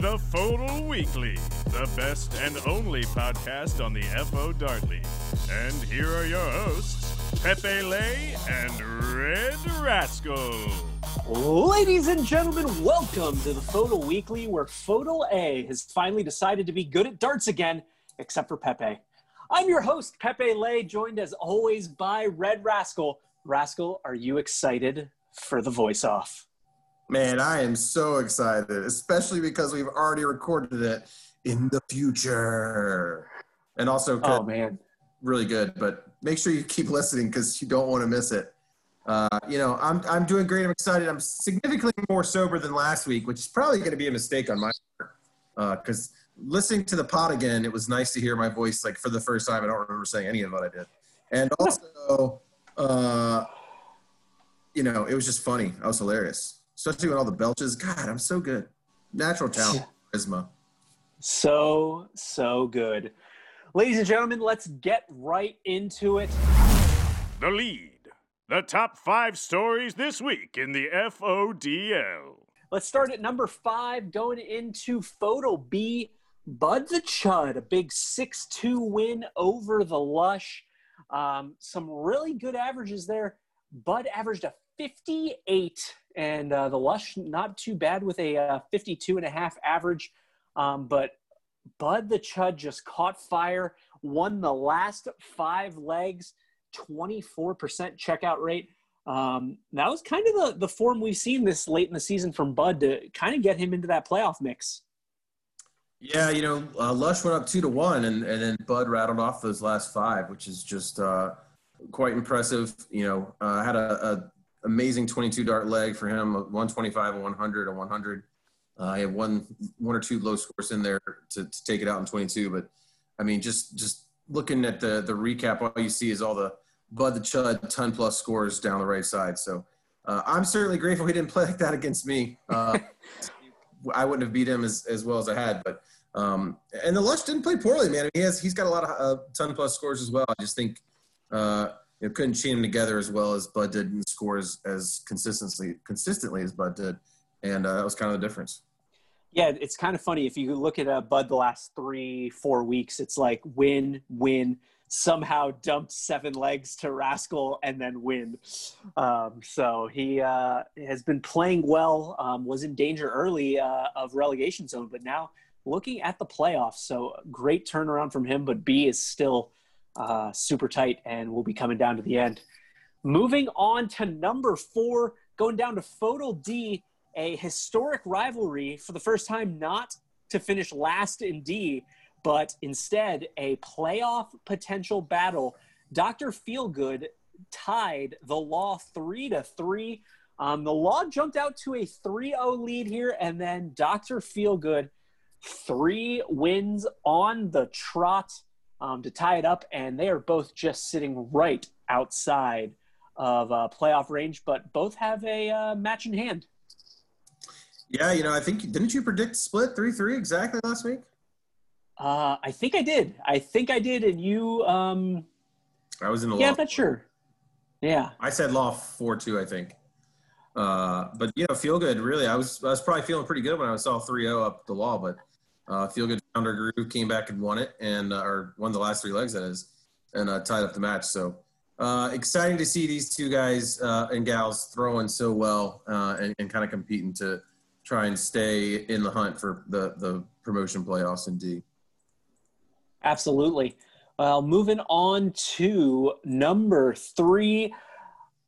the FODL Weekly, the best and only podcast on the FO Dart League. And here are your hosts, Pepe Lay and Red Rascal. Ladies and gentlemen, welcome to the FODL Weekly, where FODL A has finally decided to be good at darts again, except for Pepe. I'm your host, Pepe Lay, joined as always by Red Rascal. Rascal, are you excited for the voice off? Man, I am so excited, especially because we've already recorded it in the future. And also, Oh man. really good, but make sure you keep listening because you don't want to miss it. Uh, you know, I'm, I'm doing great. I'm excited. I'm significantly more sober than last week, which is probably going to be a mistake on my part. Because listening to the pod again, it was nice to hear my voice like for the first time. I don't remember saying any of what I did. And also, uh, you know, it was just funny. I was hilarious, especially with all the belches. God, I'm so good. Natural talent, charisma. So, so good. Ladies and gentlemen, let's get right into it. The lead. The top five stories this week in the FODL. Let's start at number five, going into FODL B. Bud the Chud, a big 6 2 win over the Lush. Um, some really good averages there. Bud averaged a 58, and uh, the Lush not too bad with a uh, 52 and a half average. Um, but Bud the Chud just caught fire, won the last five legs, 24% checkout rate. Um, that was kind of the, the form we've seen this late in the season from Bud to kind of get him into that playoff mix. Yeah, you know, uh, Lush went up two to one, and, and then Bud rattled off those last five, which is just uh, quite impressive. You know, uh, had a, a amazing 22 dart leg for him, 125, a 100, a 100. Uh, I had one one or two low scores in there to, to take it out in 22, but I mean, just just looking at the the recap, all you see is all the Bud the Chud ton plus scores down the right side. So uh, I'm certainly grateful he didn't play like that against me. Uh, I wouldn't have beat him as, as well as I had, but um, and the Lush didn't play poorly, man. He has he's got a lot of uh, ton plus scores as well. I just think uh, you know, couldn't chain them together as well as Bud did and scores as consistently consistently as Bud did, and uh, that was kind of the difference. Yeah, it's kind of funny if you look at uh, Bud the last three, four weeks. It's like win, win, somehow dumped seven legs to Rascal and then win. Um, so he uh, has been playing well. Um, was in danger early uh, of relegation zone, but now looking at the playoffs. So great turnaround from him. But B is still uh, super tight and we'll be coming down to the end. Moving on to number four, going down to FODL D a historic rivalry for the first time not to finish last in D, but instead a playoff potential battle. Dr. Feelgood tied the law three to three. Um, the law jumped out to a 3 0 lead here, and then Dr. Feelgood, three wins on the trot um, to tie it up, and they are both just sitting right outside of uh, playoff range, but both have a uh, match in hand. Yeah, you know, I think didn't you predict split three three exactly last week? Uh, I think I did. I think I did, and you. Um, I was in the yeah, law. I'm not sure. Yeah, I said law four two, I think. Uh, but you know, feel good. Really, I was I was probably feeling pretty good when I saw 3-0 up the law, but uh, feel good Founder groove, came back and won it, and uh, or won the last three legs that is, and uh, tied up the match. So uh, exciting to see these two guys uh, and gals throwing so well uh, and, and kind of competing to try and stay in the hunt for the the promotion playoffs in D. absolutely. Well, moving on to number three,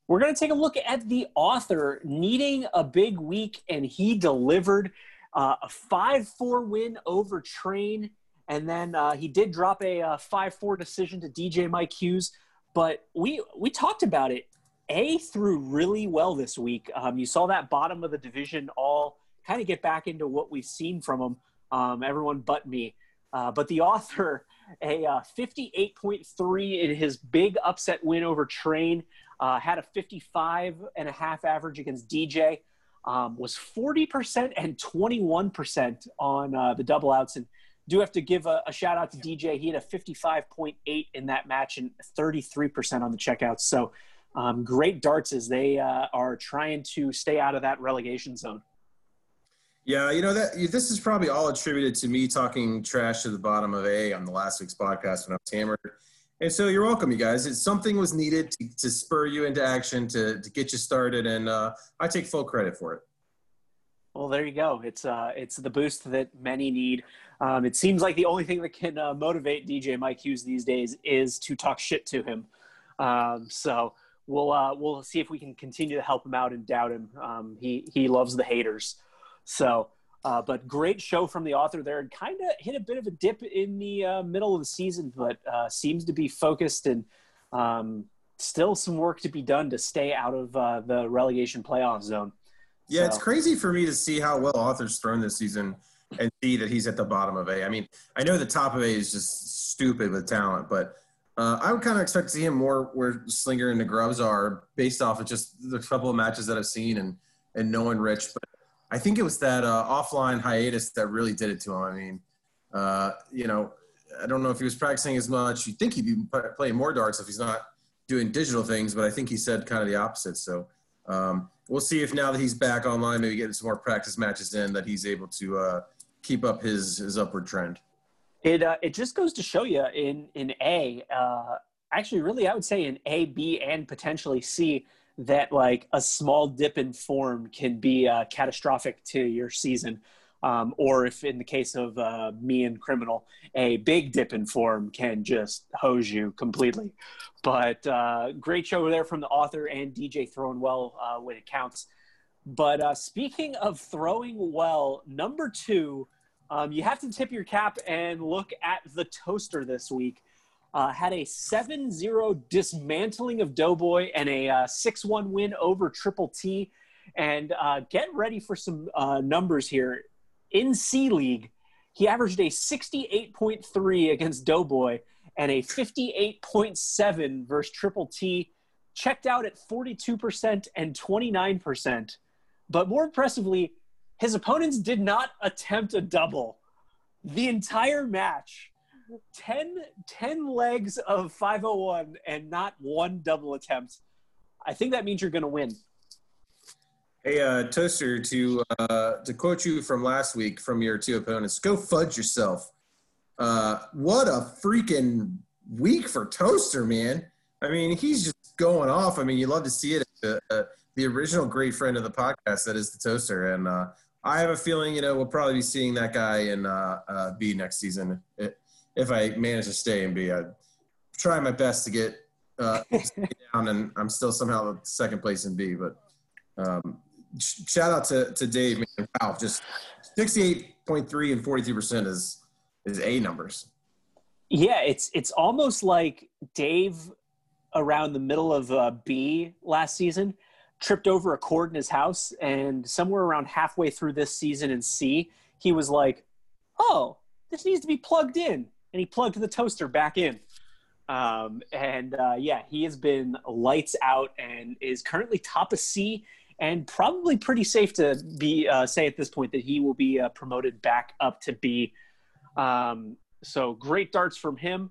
we're going to take a look at the author needing a big week, and he delivered uh, a 5 4 win over Train. And then uh, he did drop a uh, 5 4 decision to DJ Mike Hughes. But we, we talked about it. A threw really well this week. Um, you saw that bottom of the division all kind of get back into what we've seen from him, um, everyone but me. Uh, but the author, a uh, 58.3 in his big upset win over Train, uh, had a 55 and a half average against DJ, um, was 40% and 21% on uh, the double outs. And do have to give a, a shout out to DJ. He had a 55.8 in that match and 33% on the checkouts. So um, great darts as they uh, are trying to stay out of that relegation zone. Yeah, you know that this is probably all attributed to me talking trash to the bottom of A on the last week's podcast when I was hammered. And so you're welcome, you guys. It's, something was needed to, to spur you into action to, to get you started, and uh, I take full credit for it. Well, there you go. It's uh, it's the boost that many need. Um, it seems like the only thing that can uh, motivate DJ Mike Hughes these days is to talk shit to him. Um, so we'll uh, we'll see if we can continue to help him out and doubt him. Um, he he loves the haters. So, uh, but great show from the author there, and kind of hit a bit of a dip in the uh, middle of the season, but uh, seems to be focused and um, still some work to be done to stay out of uh, the relegation playoff zone. Yeah, so. it's crazy for me to see how well Author's thrown this season and see that he's at the bottom of A. I mean, I know the top of A is just stupid with talent, but uh, I would kind of expect to see him more where Slinger and the Grubs are based off of just the couple of matches that I've seen and and knowing Rich. But I think it was that uh, offline hiatus that really did it to him. I mean, uh, you know, I don't know if he was practicing as much. You'd think he'd be playing more darts if he's not doing digital things, but I think he said kind of the opposite. So um, we'll see if now that he's back online, maybe getting some more practice matches in, that he's able to uh, keep up his his upward trend. It uh, it just goes to show you in in A, uh, actually, really, I would say in A, B, and potentially C that like a small dip in form can be uh, catastrophic to your season. Um, or if in the case of uh, me and criminal, a big dip in form can just hose you completely. But uh, great show there from the author and DJ throwing well uh, when it counts. But uh, speaking of throwing well, number two, um, you have to tip your cap and look at the toaster this week uh, had a 7 0 dismantling of Doughboy and a 6 uh, 1 win over Triple T. And uh, get ready for some uh, numbers here. In C League, he averaged a 68.3 against Doughboy and a 58.7 versus Triple T, checked out at 42% and 29%. But more impressively, his opponents did not attempt a double the entire match 10, 10 legs of 501 and not one double attempt. I think that means you're going to win. Hey, uh, Toaster, to uh, to quote you from last week from your two opponents, go fudge yourself. Uh, what a freaking week for Toaster, man. I mean, he's just going off. I mean, you love to see it. Uh, the original great friend of the podcast that is the Toaster, and uh, I have a feeling, you know, we'll probably be seeing that guy in uh, uh, B next season. If I manage to stay and be. I try my best to get uh, down, and I'm still somehow second place in B. But um, shout out to, to Dave. Man, wow, just 68.3 and 43 percent is is A numbers. Yeah, it's it's almost like Dave around the middle of uh, B last season tripped over a cord in his house, and somewhere around halfway through this season in C, he was like, "Oh, this needs to be plugged in." And he plugged the toaster back in. Um, and uh, yeah, he has been lights out and is currently top of C and probably pretty safe to be uh, say at this point that he will be uh, promoted back up to B. Um, so great darts from him.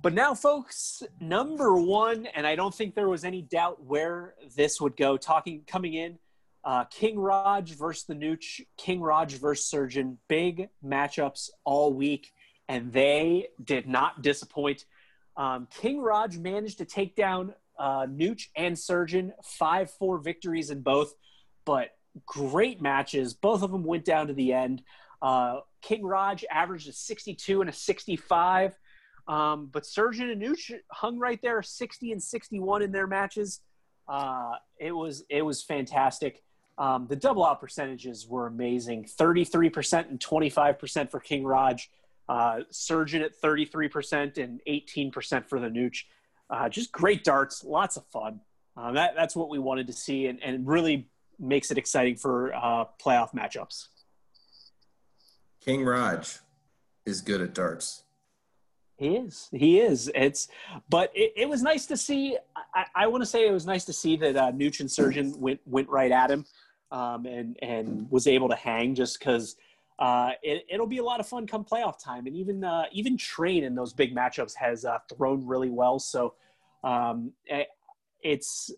But now, folks, number one, and I don't think there was any doubt where this would go. Talking coming in, uh, King Raj versus the Nooch, King Raj versus Surgeon, big matchups all week and they did not disappoint. Um, King Raj managed to take down uh, Nooch and Surgeon, 5 4 victories in both, but great matches. Both of them went down to the end. Uh, King Raj averaged a 62 and a 65, um, but Surgeon and Nooch hung right there, 60 and 61 in their matches. Uh, it was it was fantastic. Um, the double out percentages were amazing 33% and 25% for King Raj uh, Surgeon at 33% and 18% for the Nooch. Uh, just great darts, lots of fun. Uh, that, that's what we wanted to see and, and really makes it exciting for uh, playoff matchups. King Raj is good at darts. He is. He is. It's, but it, it was nice to see. I, I want to say it was nice to see that uh, Nooch and Surgeon went went right at him, um, and and was able to hang just because uh, it, will be a lot of fun come playoff time. And even uh, even Train in those big matchups has uh, thrown really well. So um, I, it's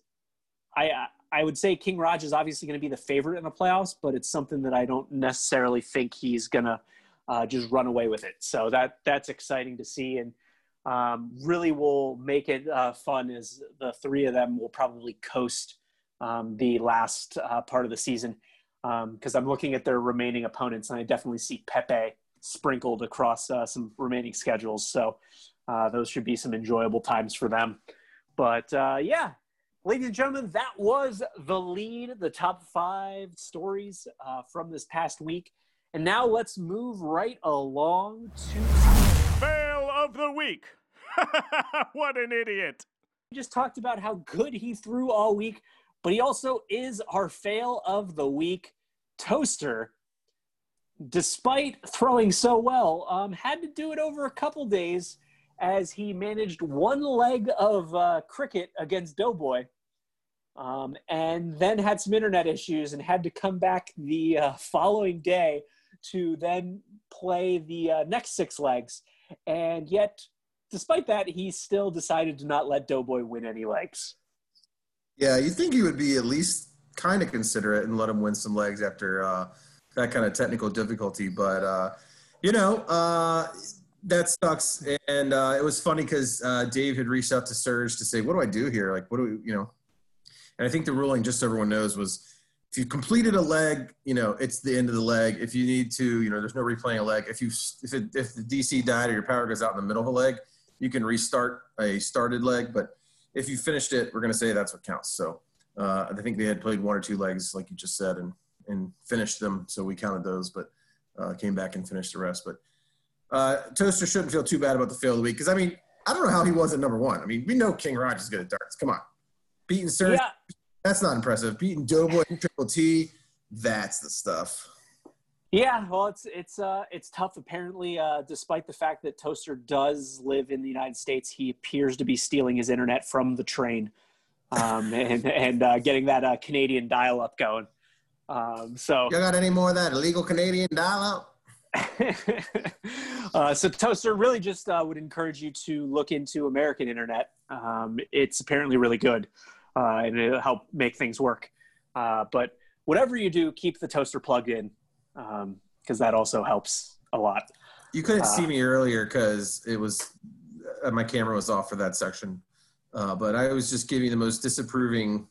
I I would say King Raj is obviously going to be the favorite in the playoffs, but it's something that I don't necessarily think he's going to uh, just run away with it. So that that's exciting to see, and um, really will make it uh, fun. As the three of them will probably coast um, the last part of the season because um, I'm looking at their remaining opponents, and I definitely see Pepe sprinkled across uh, some remaining schedules. So uh, those should be some enjoyable times for them. But uh, yeah, ladies and gentlemen, that was the lead, the top five stories uh, from this past week. And now let's move right along to fail of the week. what an idiot. We just talked about how good he threw all week, but he also is our fail of the week. Toaster, despite throwing so well, um, had to do it over a couple days as he managed one leg of uh, cricket against Doughboy. Um, and then had some internet issues and had to come back the uh, following day to then play the uh, next six legs. And yet, despite that, he still decided to not let Doughboy win any legs. Yeah, you think he would be at least kind of considerate and let him win some legs after uh, that kind of technical difficulty. But, uh, you know, uh, that sucks. And uh, it was funny because uh, Dave had reached out to Serge to say, what do I do here? Like, what do we, you know? And I think the ruling, just so everyone knows, was if you completed a leg, you know, it's the end of the leg. If you need to, you know, there's no replaying a leg. If you, if, it, if the DC died or your power goes out in the middle of a leg, you can restart a started leg. But if you finished it, we're going to say that's what counts. So uh, I think they had played one or two legs, like you just said, and and finished them. So we counted those, but uh, came back and finished the rest. But uh, Toaster shouldn't feel too bad about the fail of the week because I mean I don't know how he wasn't number one. I mean we know King Raj is good at darts. Come on, beating Sir, yeah. that's not impressive. Beating Doughboy and Triple T, that's the stuff. Yeah, well, it's it's uh, it's tough. Apparently, uh, despite the fact that Toaster does live in the United States, he appears to be stealing his internet from the train, um, and and uh, getting that uh, Canadian dial-up going. Um, so, you got any more of that illegal Canadian dial-up? uh, so Toaster really just uh, would encourage you to look into American internet. Um, it's apparently really good, uh, and it'll help make things work. Uh, but whatever you do, keep the toaster plugged in because um, that also helps a lot. You couldn't uh, see me earlier because it was uh, my camera was off for that section, uh, but I was just giving the most disapproving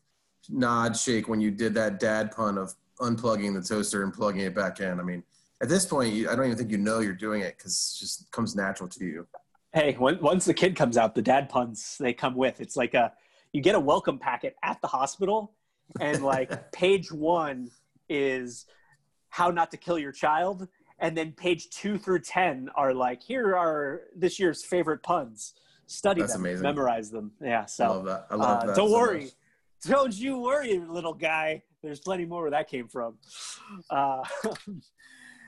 nod shake when you did that dad pun of unplugging the toaster and plugging it back in. I mean, at this point, I don't even think you know you're doing it because it just comes natural to you. Hey, when, once the kid comes out, the dad puns they come with. It's like a you get a welcome packet at the hospital, and like page one is how not to kill your child and then page two through ten are like here are this year's favorite puns study That's them amazing. memorize them yeah so I love that. I love uh, that don't so worry much. don't you worry little guy there's plenty more where that came from uh,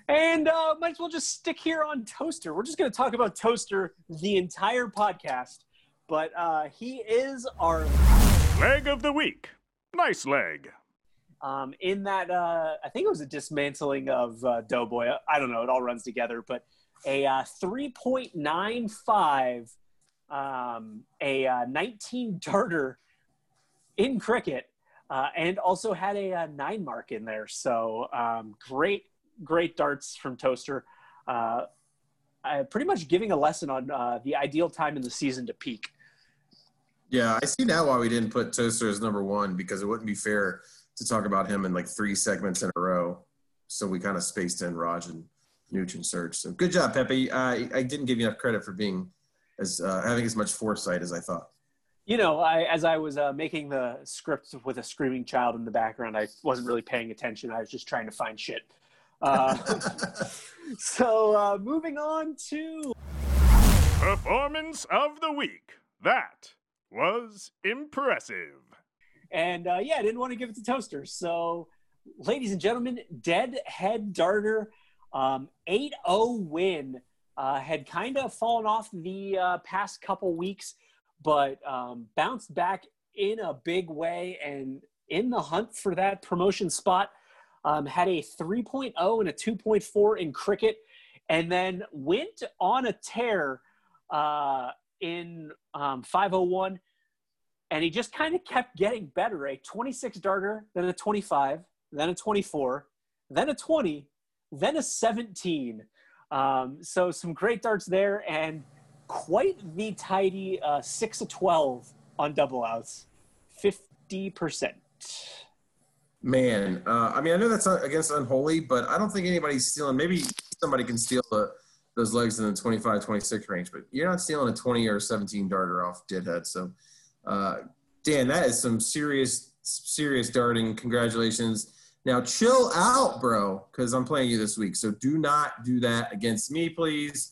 and uh, might as well just stick here on toaster we're just going to talk about toaster the entire podcast but uh, he is our leg of the week nice leg um, in that uh, I think it was a dismantling of uh, Doughboy. I don't know. It all runs together, but a uh, 3.95, um, a uh, 19 darter in cricket, uh, and also had a, a, uh, nine mark in there. So um, great, great darts from Toaster. Uh, pretty much giving a lesson on the ideal time in the season to peak. Yeah, I see now why we didn't put Toaster as number one because it wouldn't be fair to talk about him in like three segments in a row. So we kind of spaced in Raj and and Serge. So good job, Pepe. I, I didn't give you enough credit for being as uh, having as much foresight as I thought. You know, I, as I was uh, making the script with a screaming child in the background, I wasn't really paying attention. I was just trying to find shit. Uh, so uh, moving on to performance of the week. That was impressive. And uh, yeah, I didn't want to give it to Toaster. So, ladies and gentlemen, Deadhead Darter, um, 8 0 win. Uh, had kind of fallen off the uh, past couple weeks, but um, bounced back in a big way and in the hunt for that promotion spot. Um, had a 3.0 and a 2.4 in cricket, and then went on a tear uh, in um, 501 and he just kind of kept getting better. A 26 darter, then a 25, then a 24, then a 20, then a 17. Um, so some great darts there, and quite the tidy uh, six of 12 on double outs, 50%. Man, uh, I mean, I know that's against unholy, but I don't think anybody's stealing. Maybe somebody can steal the, those legs in the 25, 26 range, but you're not stealing a 20 or 17 darter off deadhead. So, uh, Dan, that is some serious, serious darting. Congratulations. Now, chill out, bro, because I'm playing you this week. So do not do that against me, please.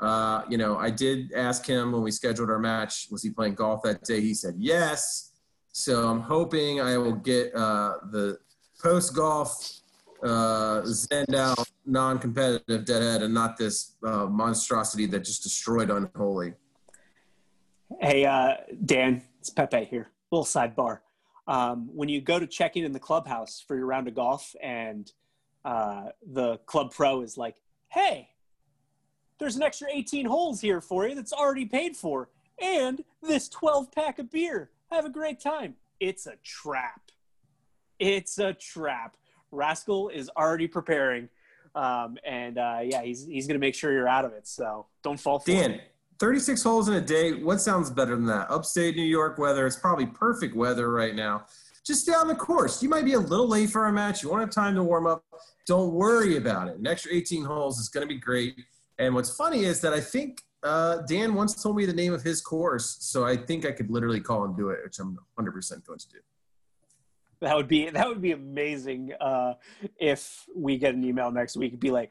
Uh, you know, I did ask him when we scheduled our match, was he playing golf that day? He said yes. So I'm hoping I will get uh, the post golf uh, out non competitive deadhead and not this uh, monstrosity that just destroyed Unholy. Hey, uh, Dan, it's Pepe here. Little sidebar. Um, when you go to check in in the clubhouse for your round of golf and uh, the club pro is like, hey, there's an extra 18 holes here for you that's already paid for, and this 12 pack of beer. Have a great time. It's a trap. It's a trap. Rascal is already preparing. Um, and uh, yeah, he's, he's to make sure you're out of it. So don't fall for Dan, it. 36 holes in a day. What sounds better than that? Upstate New York weather. It's probably perfect weather right now. Just stay on the course. You might be a little late for a match. You won't have time to warm up. Don't worry about it. An extra 18 holes is going to be great. And what's funny is that I think uh, Dan once told me the name of his course, so I think I could literally call and do it, which I'm 100% going to do. That would be that would be amazing uh, if we get an email next week be like,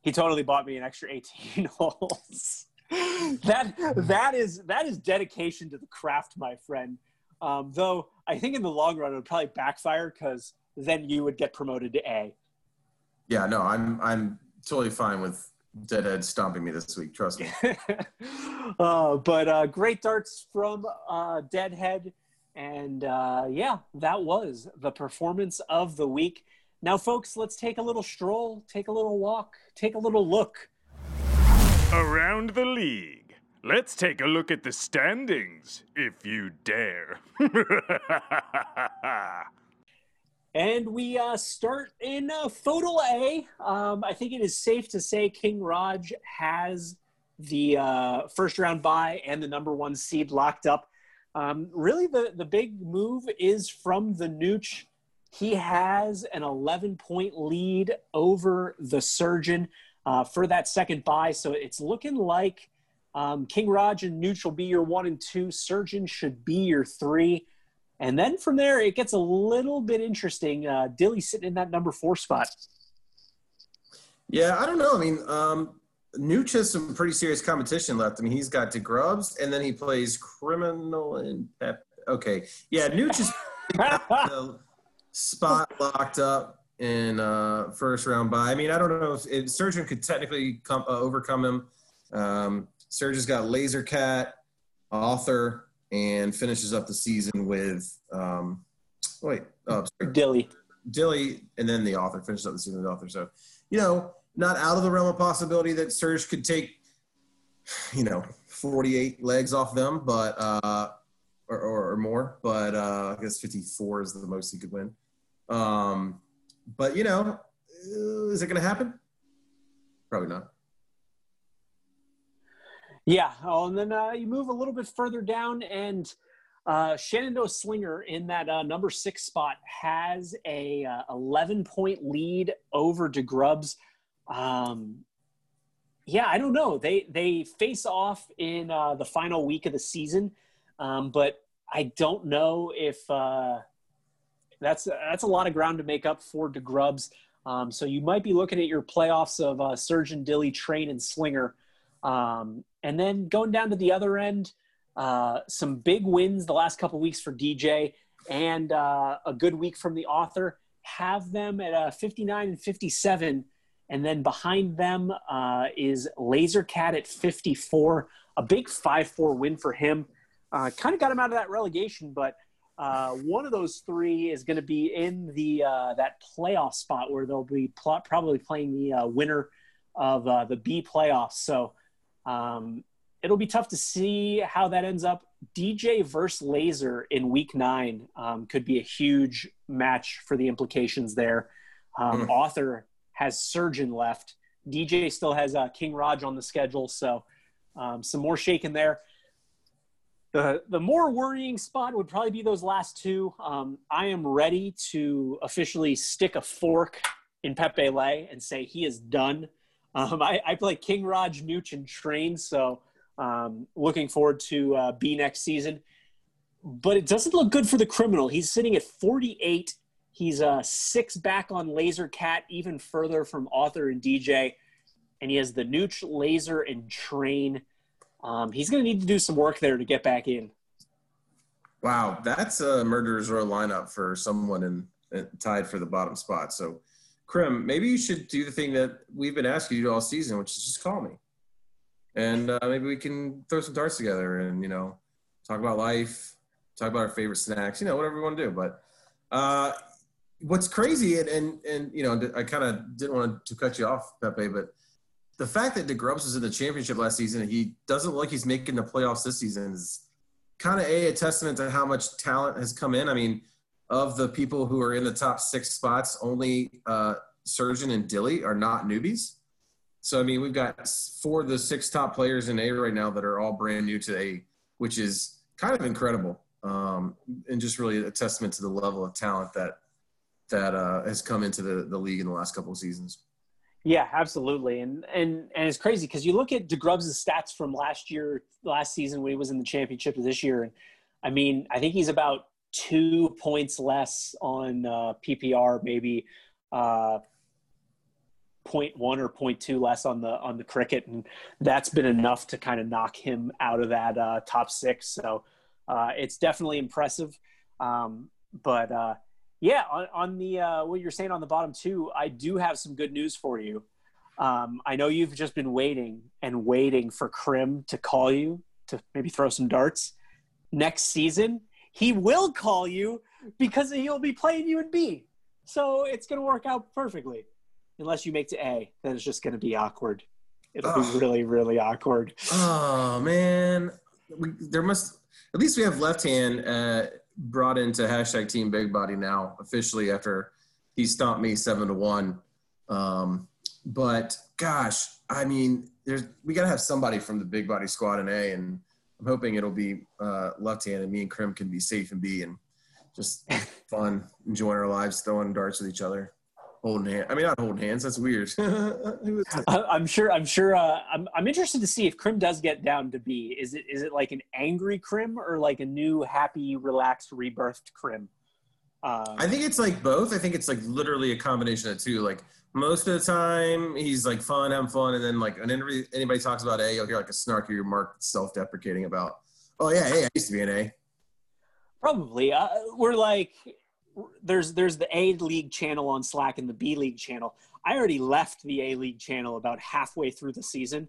he totally bought me an extra 18 holes. that that is that is dedication to the craft, my friend. Um, though I think in the long run it would probably backfire because then you would get promoted to A. Yeah, no, I'm I'm totally fine with Deadhead stomping me this week. Trust me. uh, but uh, great darts from uh, Deadhead. And uh, yeah, that was the performance of the week. Now, folks, let's take a little stroll, take a little walk, take a little look. Around the league. Let's take a look at the standings, if you dare. And we uh, start in uh, FODL A. Um, I think it is safe to say King Raj has the uh, first round bye and the number one seed locked up. Um, really, the, the big move is from the Nooch. He has an 11 point lead over the Surgeon uh, for that second buy. So it's looking like um, King Raj and Nooch will be your one and two. Surgeon should be your three. And then from there, it gets a little bit interesting. Uh, Dilly sitting in that number four spot. Yeah, I don't know. I mean, um, Nooch has some pretty serious competition left. I mean, he's got DeGrubs, and then he plays Criminal and Pep. Okay, yeah, Nooch is spot locked up in uh, first round bye. I mean, I don't know if, if Surgeon could technically come, uh, overcome him. Um, Surgeon's got Laser Cat, Author, and finishes up the season with um, wait, oh, sorry. Dilly. Dilly, and then the author finishes up the season with the author. So, you know, not out of the realm of possibility that Surge could take, you know, 48 legs off them, but uh, or, or, or more. But uh, I guess 54 is the most he could win. Um, but you know, is it going to happen? Probably not. Yeah. Oh, and then uh, you move a little bit further down, and uh, Shenandoah Slinger in that uh, number six spot has a uh, 11 point lead over DeGrubs. Um, yeah, I don't know. They they face off in uh, the final week of the season, um, but I don't know if uh, that's that's a lot of ground to make up for DeGrubs. Um, so you might be looking at your playoffs of uh, Surgeon, Dilly, Train, and Slinger. Um, and then going down to the other end, uh, some big wins the last couple weeks for DJ and uh, a good week from the author. Have them at uh, 59 and 57. And then behind them uh, is Laser Cat at 54. A big 5 4 win for him. Uh, kind of got him out of that relegation, but uh, one of those three is going to be in the uh, that playoff spot where they'll be pl- probably playing the uh, winner of uh, the B playoffs. So um, it'll be tough to see how that ends up. DJ versus Laser in week nine um, could be a huge match for the implications there. Um, mm. Author has Surgeon left. DJ still has uh, King Raj on the schedule, so um, some more shaking there. The the more worrying spot would probably be those last two. Um, I am ready to officially stick a fork in Pepe Lay and say he is done. Um, I, I, play King Raj, Nooch, and Train, so um, looking forward to uh, B next season. But it doesn't look good for the criminal. He's sitting at 48. He's uh, six back on Laser Cat, even further from Author and DJ. And he has the Nooch, Laser, and Train. Um, he's going to need to do some work there to get back in. Wow, that's a murderer's row lineup for someone in, in tied for the bottom spot. So, Krim, maybe you should do the thing that we've been asking you to all season, which is just call me, and uh, maybe we can throw some darts together and you know talk about life, talk about our favorite snacks, you know, whatever we want to do. But uh, what's crazy, and and, and you know, I kind of didn't want to cut you off, Pepe, but the fact that DeGrubs was in the championship last season and he doesn't look like he's making the playoffs this season is kind of a, a testament to how much talent has come in. I mean, of the people who are in the top six spots, only uh, Surgeon and Dilly are not newbies. So I mean, we've got four of the six top players in A right now that are all brand new to A, which is kind of incredible, um, and just really a testament to the level of talent that that uh, has come into the, the league in the last couple of seasons. Yeah, absolutely, and and and it's crazy because you look at Degrubs' stats from last year, last season when he was in the championship this year, and I mean, I think he's about two points less on uh, PPR, maybe uh, 0.1 or 0.2 less on the on the cricket, and that's been enough to kind of knock him out of that uh, top six. So uh, it's definitely impressive, um, but uh, yeah, on, on the uh, what you're saying on the bottom two, I do have some good news for you. Um, I know you've just been waiting and waiting for Krim to call you to maybe throw some darts. Next season, he will call you because he'll be playing you in B. So it's going to work out perfectly. Unless you make to A, then it's just going to be awkward. It'll oh. be really, really awkward. Oh man, we, there must at least we have left hand. Uh, brought into hashtag Team Big Body now officially after he stomped me seven to one. Um, but gosh, I mean, there's we got to have somebody from the Big Body squad in A, and I'm hoping it'll be uh, left hand, and me and Krim can be safe and B, and just fun, enjoying our lives, throwing darts with each other holding hands. I mean, not holding hands. That's weird. I'm sure. I'm sure. Uh, I'm. I'm interested to see if Krim does get down to B. Is it? Is it like an angry Krim or like a new, happy, relaxed, rebirthed Krim? Um, I think it's like both. I think it's like literally a combination of two. Like most of the time, he's like fun, having fun, and then like whenever anybody talks about A, you'll hear like a snarky remark, self-deprecating about, "Oh yeah, hey, I used to be an A." Probably. Uh, we're like there's there's the A League channel on Slack and the B League channel. I already left the A League channel about halfway through the season.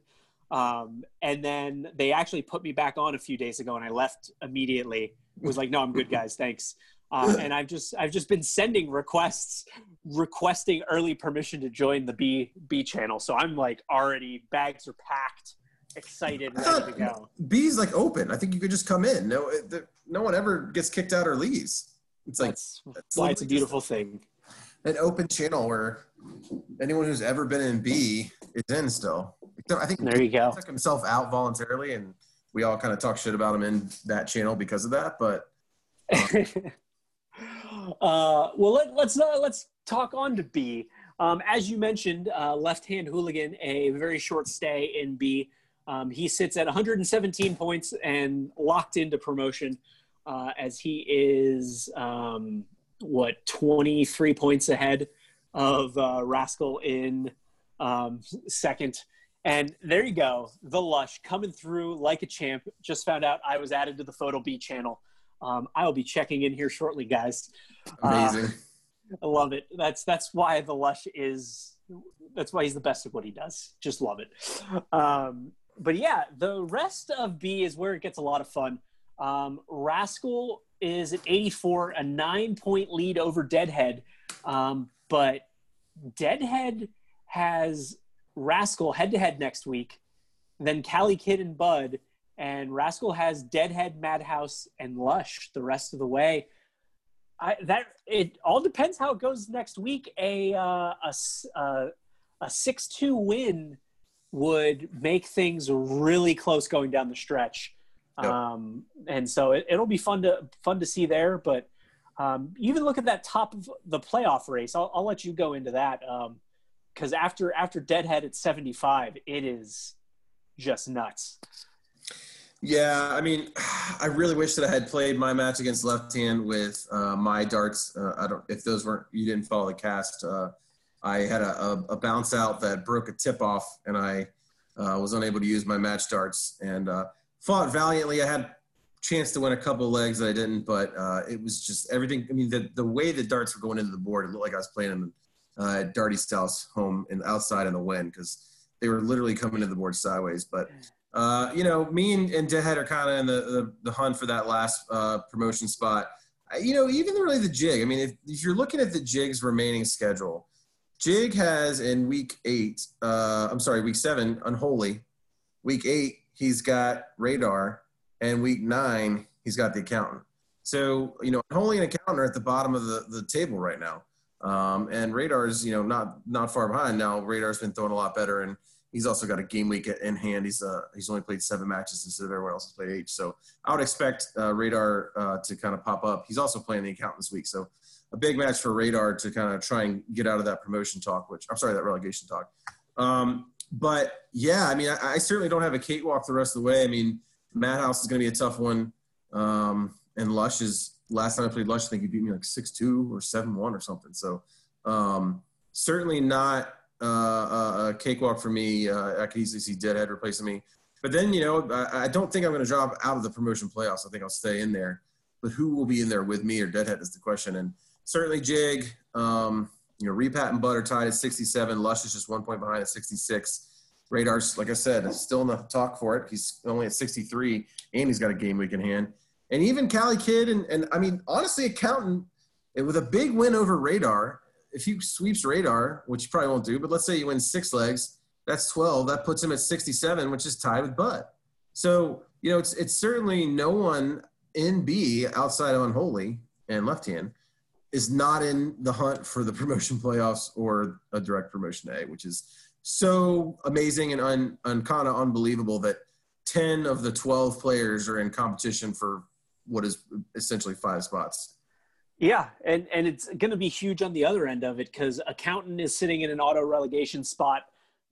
Um, and then they actually put me back on a few days ago and I left immediately. It was like, no, I'm good guys. Thanks. Uh, and I've just, I've just been sending requests, requesting early permission to join the B B channel. So I'm like already bags are packed, excited, ready to go. B's like open. I think you could just come in. No, no one ever gets kicked out or leaves. It's like that's why it's a beautiful thing. An open channel where anyone who's ever been in B is in still. I think there you go. Took himself out voluntarily, and we all kind of talk shit about him in that channel because of that. But um. uh, well, let, us let's, uh, let's talk on to B. Um, as you mentioned, uh, left-hand hooligan, a very short stay in B. Um, he sits at 117 points and locked into promotion uh, as he is um, what 23 points ahead of uh, Rascal in um, second. And there you go, the Lush coming through like a champ. Just found out I was added to the FODL B channel. Um, I will be checking in here shortly, guys. Amazing. Uh, I love it. That's that's why the Lush is. That's why he's the best at what he does. Just love it. Um, but yeah, the rest of B is where it gets a lot of fun. Um, Rascal is at 84, a nine point lead over Deadhead. Um, but Deadhead has Rascal head to head next week. then Cali Kid and Bud, and Rascal has Deadhead, Madhouse, and Lush the rest of the way. I, that it all depends how it goes next week. A uh, a uh, a six two win would make things really close going down the stretch. Yep. Um, and so it, will be fun to fun to see there. But um, even look at that top of the playoff race. I'll, I'll let you go into that because um, after after Deadhead at seventy five, it is just nuts. Yeah, I mean, I really wish that I had played my match against left hand with uh, my darts. Uh, I don't if those weren't you didn't follow the cast. Uh, I had a, a, a, bounce out that broke a tip off, and I uh, was unable to use my match darts and uh, fought valiantly. I had chance to win a couple legs that I didn't, but uh, it was just everything. I mean, the the way the darts were going into the board, it looked like I was playing them at Darty Styles home and outside in the wind because they were literally coming to the board sideways. But uh, you know, me and, and Deadhead are kind of in the, the, the, hunt for that last uh, promotion spot. You know, even really the jig. I mean, if, if you're looking at the jig's remaining schedule, Jig has in week eight, uh, I'm sorry, week seven, Unholy. Week eight, he's got Radar. And week nine, he's got the accountant. So, you know, Unholy and accountant are at the bottom of the, the table right now. Um, and Radar's, you know, not not far behind. Now, Radar's been throwing a lot better. And he's also got a game week in hand. He's uh, he's only played seven matches instead of everyone else has played eight. So I would expect uh, Radar uh, to kind of pop up. He's also playing the accountant this week, so a big match for Radar to kind of try and get out of that promotion talk. Which I'm sorry, that relegation talk. Um, but yeah, I mean, I, I, certainly don't have a cakewalk the rest of the way. I mean, Madhouse is going to be a tough one, um, and Lush is last time I played Lush, I think he beat me like six two or seven one or something. So um, certainly not uh, a cakewalk for me. Uh, I could easily see Deadhead replacing me. But then, you know, I, I don't think I'm going to drop out of the promotion playoffs. I think I'll stay in there. But who will be in there with me or Deadhead is the question. And certainly Jig, um, you know, Repat and are tied at 67. Lush is just one point behind at 66. Radar's, like I said, still in the talk for it. He's only at 63, and he's got a game week in hand. And even Cali Kid, and, and I mean, honestly, Accountant, eh, with a big win over Radar, if he sweeps radar, which you probably won't do, but let's say you win six legs, that's 12. That puts him at 67, which is tied with Bud. So, you know, it's, it's certainly no one in B outside of Unholy and Left Hand is not in the hunt for the promotion playoffs or a direct promotion A, which is so amazing and un, un, kind of unbelievable that 10 of the 12 players are in competition for what is essentially five spots. Yeah, and and it's going to be huge on the other end of it because accountant is sitting in an auto relegation spot,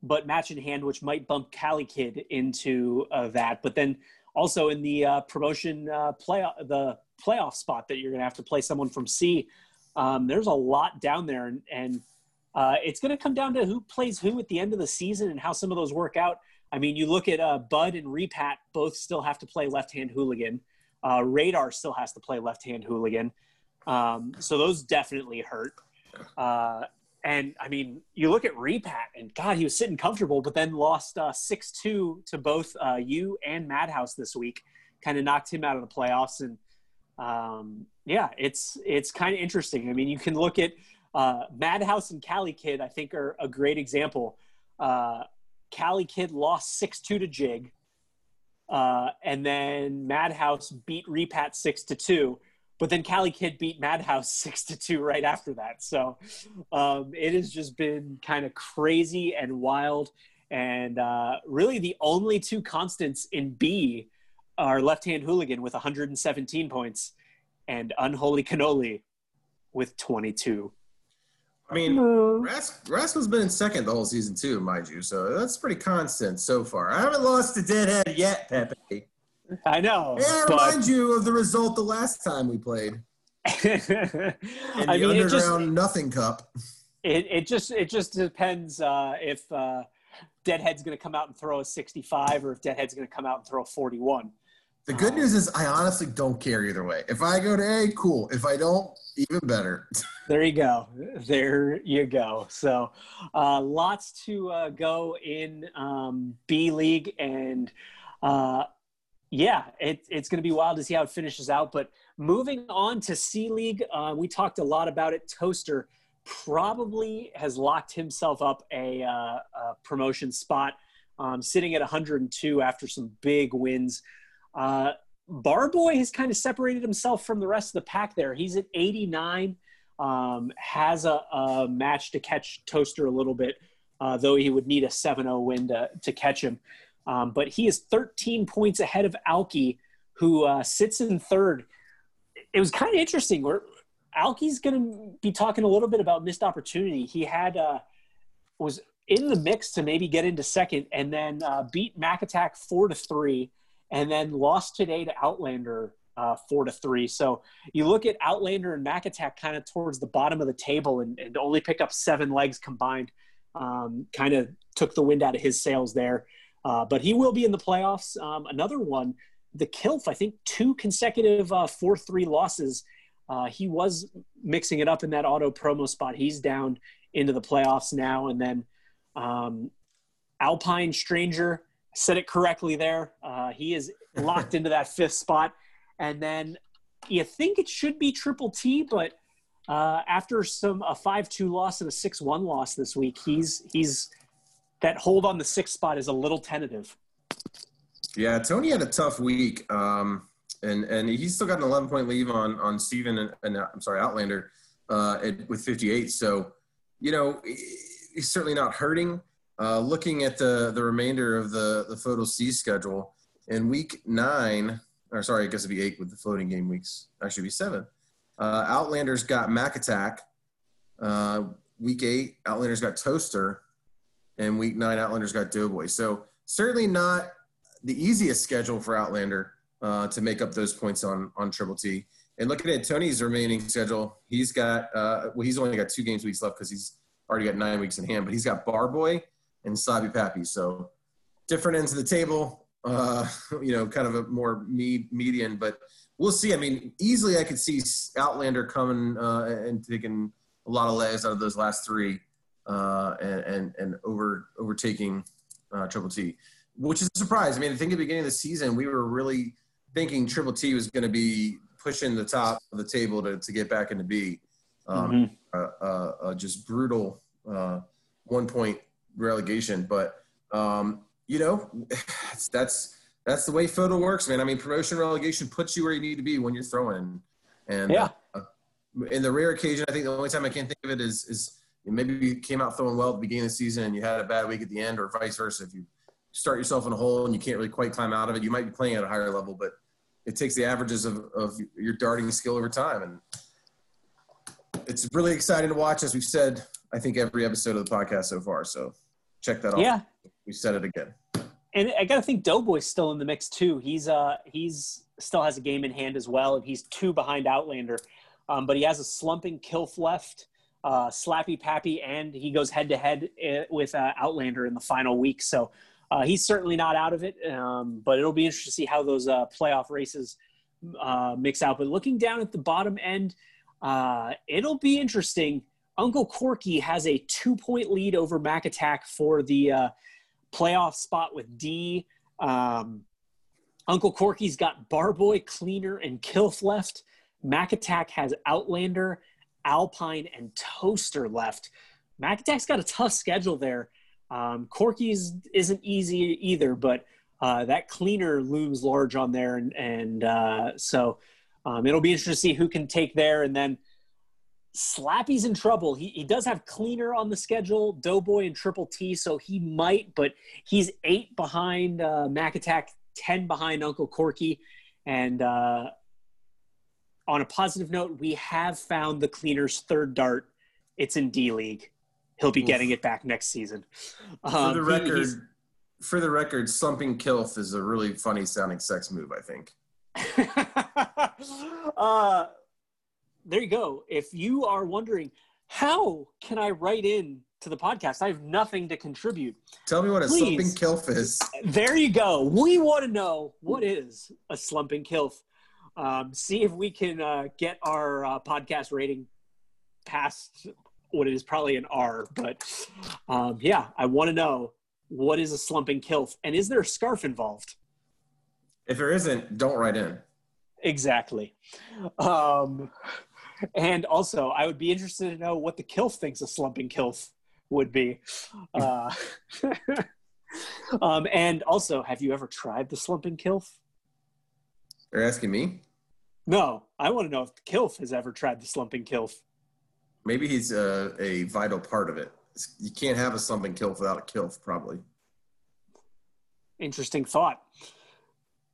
but match in hand, which might bump Cali Kid into uh, that. But then also in the uh, promotion uh, play the playoff spot that you're going to have to play someone from C. Um, there's a lot down there, and, and uh, it's going to come down to who plays who at the end of the season and how some of those work out. I mean, you look at uh, Bud and Repat, both still have to play left hand hooligan. Uh, Radar still has to play left hand hooligan. Um, so those definitely hurt. Uh, and I mean, you look at Repat, and God, he was sitting comfortable, but then lost uh, six uh, two to both uh, you and Madhouse this week. Kind of knocked him out of the playoffs, and um, yeah, it's it's kind of interesting. I mean, you can look at uh, Madhouse and Cali Kid. I think are a great example. Uh, Cali Kid lost six two to Jig, uh, and then Madhouse beat Repat six to two but then Cali Kid beat Madhouse six to two right after that. So um, it has just been kind of crazy and wild. And uh, really, the only two constants in B are Left Hand Hooligan with 117 points and Unholy Cannoli with 22. I mean, Ras- Rascal's been in second the whole season too, mind you. So that's pretty constant so far. I haven't lost to Deadhead yet, Pepe. I know. Yeah, but... remind you of the result the last time we played. in the I mean, underground just, nothing cup. It it just it just depends uh, if uh, Deadhead's going to come out and throw a 65 or if Deadhead's going to come out and throw a 41. The good news is I honestly don't care either way. If I go to A, cool. If I don't, even better. there you go. There you go. So uh, lots to uh, go in um, B League and uh, yeah, it, it's going to be wild to see how it finishes out. But moving on to C League, uh, we talked a lot about it. Toaster probably has locked himself up a, uh, a promotion spot. um, sitting at 102 after some big wins. Uh, Barboy has kind of separated himself from the rest of the pack there. He's at 89, um, has a, a, match to catch Toaster a little bit, uh, though he would need a 7 0 win to, to catch him. Um, but he is 13 points ahead of Alki, who uh, sits in third. It was kind of interesting. Where Alki's going to be talking a little bit about missed opportunity. He had uh, was in the mix to maybe get into second, and then uh, beat Mac Attack four to three, and then lost today to Outlander uh, four to three. So you look at Outlander and Mac Attack kind of towards the bottom of the table, and, and only pick up seven legs combined. Um, kind of took the wind out of his sails there. Uh, but he will be in the playoffs. Um, another one, the Kilf, I think two consecutive uh, 4 3 losses. Uh, he was mixing it up in that auto promo spot. He's down into the playoffs now. And then um, Alpine Stranger said it correctly there. Uh, he is locked into that fifth spot. And then you think it should be Triple T, but uh, after some a five two loss and a six one loss this week, he's he's that hold on the sixth spot is a little tentative. Yeah, Tony had a tough week, um, and and he's still got an 11 point lead on on Steven and, and uh, I'm sorry Outlander uh, at, with 58. So you know he's certainly not hurting. Uh, looking at the the remainder of the the FODL C schedule in week nine, or sorry, I guess it'd be eight with the floating game weeks. Actually, be seven. Uh, Outlanders got Mac Attack. Uh, week eight, Outlanders got Toaster and week nine Outlanders got Doughboy. So certainly not the easiest schedule for Outlander uh, to make up those points on on Triple T. And looking at Tony's remaining schedule, he's got uh, well, he's only got two games weeks left because he's already got nine weeks in hand. But he's got Barboy and Slappy Pappy. So different ends of the table. Uh, you know, kind of a more med- median, but we'll see. I mean, easily I could see Outlander coming uh, and taking a lot of legs out of those last three uh, and, and, and over overtaking uh, Triple T, which is a surprise. I mean, I think at the beginning of the season, we were really thinking Triple T was going to be pushing the top of the table to, to get back into B. Um, mm-hmm. just brutal uh, one point relegation, but um, you know that's that's the way FODL works, man. I mean, promotion relegation puts you where you need to be when you're throwing, and yeah. Uh, in the rare occasion, I think the only time I can think of it is is maybe you came out throwing well at the beginning of the season and you had a bad week at the end, or vice versa. If you start yourself in a hole and you can't really quite climb out of it, you might be playing at a higher level, but it takes the averages of, of your darting skill over time. And it's really exciting to watch, as we've said, I think every episode of the podcast so far. So check that out. Yeah. We said it again. And I got to think Doughboy's still in the mix too. He's, uh, he's still has a game in hand as well. And he's two behind Outlander. Um, but he has a slumping Kilf left uh, Slappy Pappy, and he goes head to head with uh, Outlander in the final week. So uh, he's certainly not out of it, um, but it'll be interesting to see how those uh, playoff races uh, mix out. But looking down at the bottom end, uh, it'll be interesting. Uncle Corky has a two point lead over Mac Attack for the playoff spot with D. Um, Uncle Corky's got Barboy, Cleaner, and Kilf left. Mac Attack has Outlander Alpine, and Toaster left. Mac Attack's got a tough schedule there. Um, Corky's isn't easy either, but uh, that cleaner looms large on there, and, and uh, so um, it'll be interesting to see who can take there. And then Slappy's in trouble. He, he does have cleaner on the schedule, Doughboy and Triple T, so he might, but he's eight behind uh, Mac Attack, ten behind Uncle Corky, and uh, on a positive note, we have found the cleaner's third dart. It's in D League. He'll be Oof. getting it back next season. Um, for the record, he, for the record, slumping Kilf is a really funny sounding sex move. I think. uh, there you go. If you are wondering how can I write in to the podcast, I have nothing to contribute. Tell me what a Please. slumping kilf is. There you go. We want to know what is a slumping kilf um, see if we can uh, get our uh, podcast rating past what is probably an R. But um, yeah, I want to know what is a slumping kilf and is there a scarf involved? If there isn't, don't write in. Exactly. Um, and also, I would be interested to know what the kilf thinks a slumping kilf would be. Uh, um, and also, have you ever tried the slumping kilf? You're asking me? No, I want to know if the kilf has ever tried the slumping kilf. Maybe he's a, a vital part of it. You can't have a slumping kilf without a kilf, probably. Interesting thought.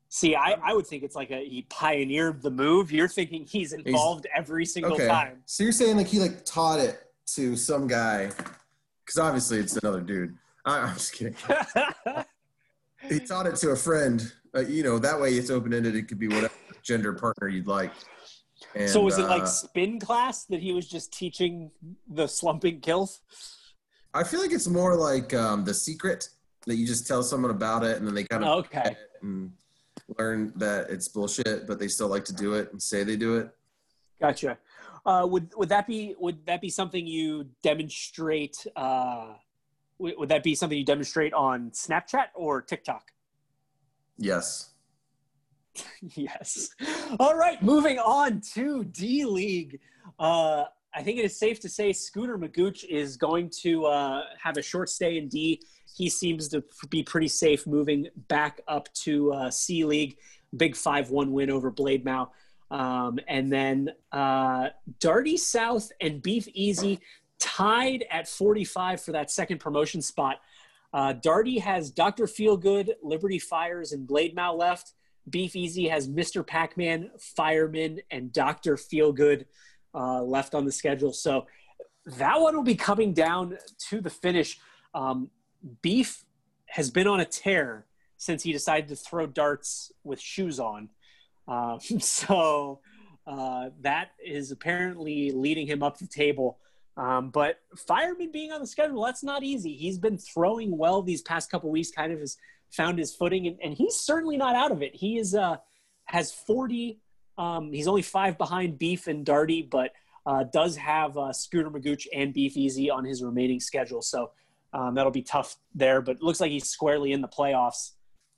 See, I, I would think it's like a he pioneered the move. You're thinking he's involved he's, every single okay. time. So you're saying like he like taught it to some guy, because obviously it's another dude. I, I'm just kidding. he taught it to a friend. Uh, you know, that way it's open ended. It could be whatever gender partner you'd like. And, so was it like uh, spin class that he was just teaching the slumping kills? I feel like it's more like um, the secret that you just tell someone about it and then they kind of okay and learn that it's bullshit, but they still like to do it and say they do it. Gotcha. Uh, would would that be would that be something you demonstrate? Uh, would, would that be something you demonstrate on Snapchat or TikTok? Yes. yes. All right, moving on to D League. Uh, I think it is safe to say Scooter Magooch is going to uh, have a short stay in D. He seems to be pretty safe moving back up to uh, C League. Big 5 1 win over Blademau. Um, and then uh, Darty South and Beef Easy tied at 45 for that second promotion spot. Uh, Darty has Dr. Feelgood, Liberty Fires, and Blademau left. Beef Easy has Mr. Pac Man, Fireman, and Dr. Feelgood uh, left on the schedule. So that one will be coming down to the finish. Um, Beef has been on a tear since he decided to throw darts with shoes on. Uh, so uh, that is apparently leading him up the table. Um, but Fireman being on the schedule, that's not easy. He's been throwing well these past couple weeks, kind of has found his footing, and, and he's certainly not out of it. He is uh, has 40. Um, he's only five behind Beef and Darty, but uh, does have uh, Scooter Magooch and Beef Easy on his remaining schedule. So um, that'll be tough there, but looks like he's squarely in the playoffs.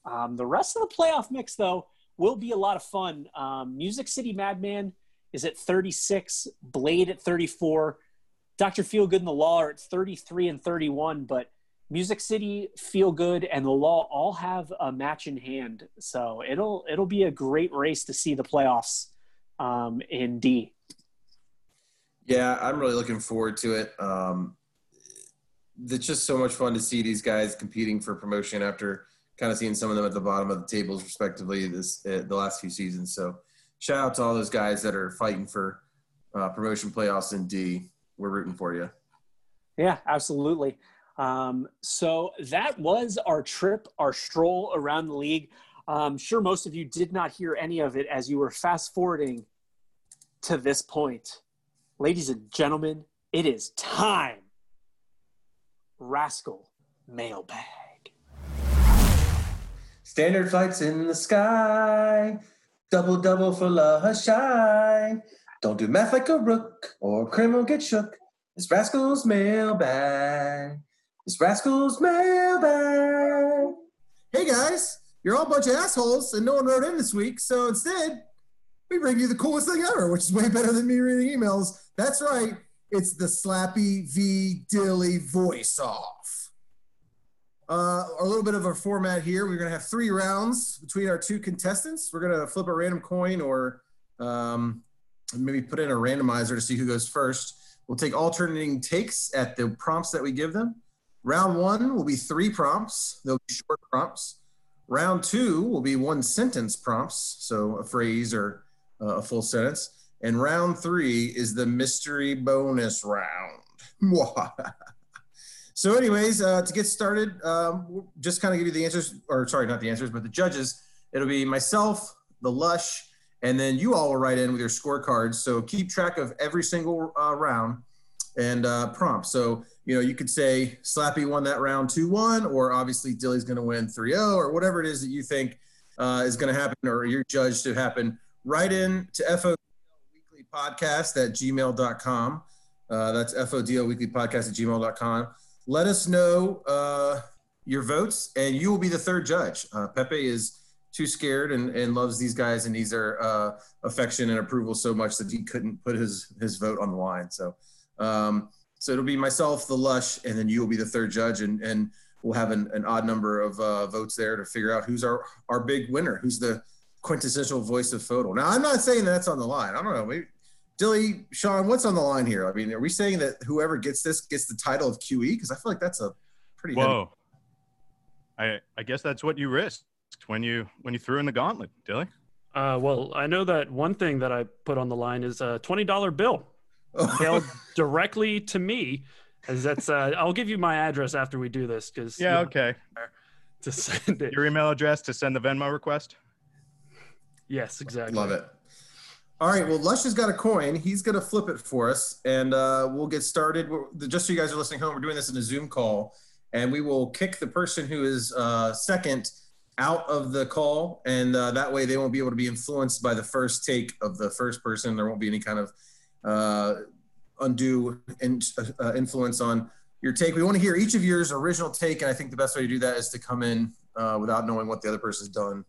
Um, the rest of the playoff mix, though, will be a lot of fun. Um, Music City Madman is at 36, Blade at 34, Dr. Feelgood and the Law are at 33 and 31, but Music City, Feel Good, and the Law all have a match in hand, so it'll it'll be a great race to see the playoffs um, in D. Yeah, I'm really looking forward to it. Um, it's just so much fun to see these guys competing for promotion after kind of seeing some of them at the bottom of the tables, respectively, this uh, the last few seasons. So, shout out to all those guys that are fighting for uh, promotion playoffs in D. We're rooting for you. Yeah, absolutely. Um, so that was our trip, our stroll around the league. I'm sure most of you did not hear any of it as you were fast forwarding to this point. Ladies and gentlemen, it is time. Rascal mailbag. Standard flights in the sky, double double for La Shy. Don't do math like a rook or criminal get shook. It's Rascal's mailbag. It's Rascal's mailbag. Hey guys, you're all a bunch of assholes and no one wrote in this week, so instead, we bring you the coolest thing ever, which is way better than me reading emails. That's right, it's the Slappy V Dilly voice off. Uh, a little bit of a format here. We're going to have three rounds between our two contestants. We're going to flip a random coin or um, maybe put in a randomizer to see who goes first. We'll take alternating takes at the prompts that we give them. Round one will be three prompts. They'll be short prompts. Round two will be one sentence prompts, so a phrase or uh, a full sentence. And round three is the mystery bonus round. so, anyways, uh, to get started, um, we'll just kind of give you the answers, or sorry, not the answers, but the judges. It'll be myself, the Lush, and then you all will write in with your scorecards. So keep track of every single uh, round and uh, prompt. So, you know, you could say Slappy won that round 2 1, or obviously Dilly's going to win 3 0, or whatever it is that you think uh, is going to happen or you're judged to happen. Write in to FO Podcast at gmail.com. Uh, that's FODL Weekly Podcast at gmail.com. Let us know uh, your votes, and you will be the third judge. Uh, Pepe is too scared and, and loves these guys and needs their uh, affection and approval so much that he couldn't put his his vote on the line. So um, so it'll be myself, the Lush, and then you will be the third judge. And and we'll have an, an odd number of uh, votes there to figure out who's our our big winner, who's the quintessential voice of FODL. Now, I'm not saying that's on the line. I don't know. Maybe, Dilly, Sean, what's on the line here? I mean, are we saying that whoever gets this gets the title of QE? Because I feel like that's a pretty. Whoa. I I guess that's what you risked when you when you threw in the gauntlet, Dilly. Uh, well, I know that one thing that I put on the line is a twenty dollar bill mailed directly to me. As that's, uh, I'll give you my address after we do this because Yeah, okay. to send it. Your email address to send the Venmo request. Yes, exactly. Love it. All right. Well, Lush has got a coin. He's going to flip it for us, and uh, we'll get started. We're, just so you guys are listening home, we're doing this in a Zoom call, and we will kick the person who is uh, second out of the call, and uh, that way they won't be able to be influenced by the first take of the first person. There won't be any kind of uh, undue in, uh, influence on your take. We want to hear each of yours original take, and I think the best way to do that is to come in uh, without knowing what the other person's done.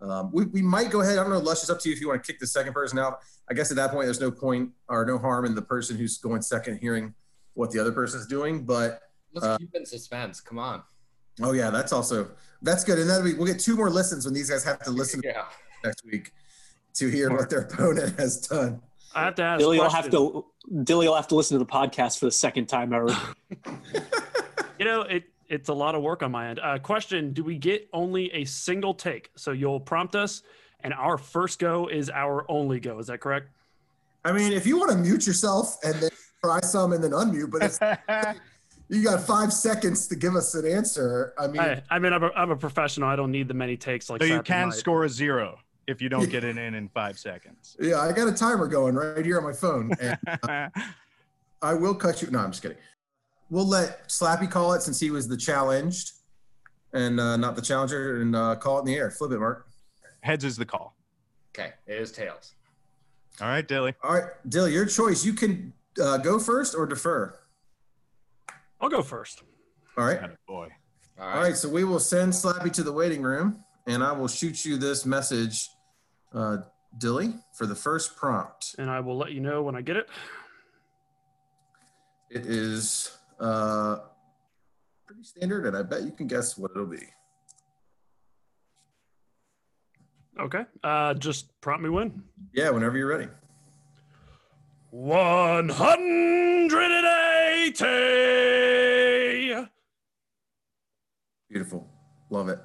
Um, we, we might go ahead. I don't know, Lush, it's up to you if you want to kick the second person out. I guess at that point, there's no point or no harm in the person who's going second hearing what the other person's doing. But Let's Uh, keep in suspense. Come on. oh yeah, that's also that's good. And then we, we'll get two more listens when these guys have to listen Yeah. next week to hear what their opponent has done. I have to ask. Dilly will question. have to Dilly will have to listen to the podcast for the second time ever. You know, it it's a lot of work on my end. Uh, question: Do we get only a single take? So you'll prompt us, and our first go is our only go. Is that correct? I mean, if you want to mute yourself and then try some and then unmute, but it's, you got five seconds to give us an answer. I mean, I, I mean, I'm a, I'm a professional. I don't need the many takes like. So you can might. score a zero if you don't get it in in five seconds. yeah, I got a timer going right here on my phone. And I will cut you. No, I'm just kidding. We'll let Slappy call it since he was the challenged and uh, not the challenger, and uh, call it in the air. Flip it, Mark. Heads is the call. Okay. It is tails. All right, Dilly. All right, Dilly, your choice. You can uh, go first or defer. I'll go first. All right. boy. All All right. right. So we will send Slappy to the waiting room, and I will shoot you this message, uh, Dilly, for the first prompt. And I will let you know when I get it. It is uh, pretty standard, and I bet you can guess what it'll be. Okay. Uh, just prompt me when. Yeah, whenever you're ready. 180. Beautiful. Love it.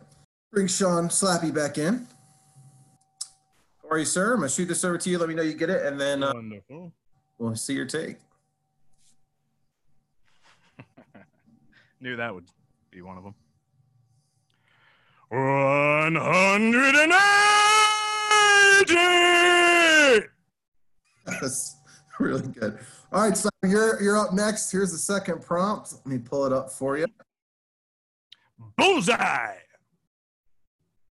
Bring Sean Slappy back in. How are you, sir? I'm going to shoot this over to you. Let me know you get it, and then uh, Wonderful. we'll see your take. Knew that would be one of them. 180! That's really good. All right, so you're, you're up next. Here's the second prompt. Let me pull it up for you. Bullseye!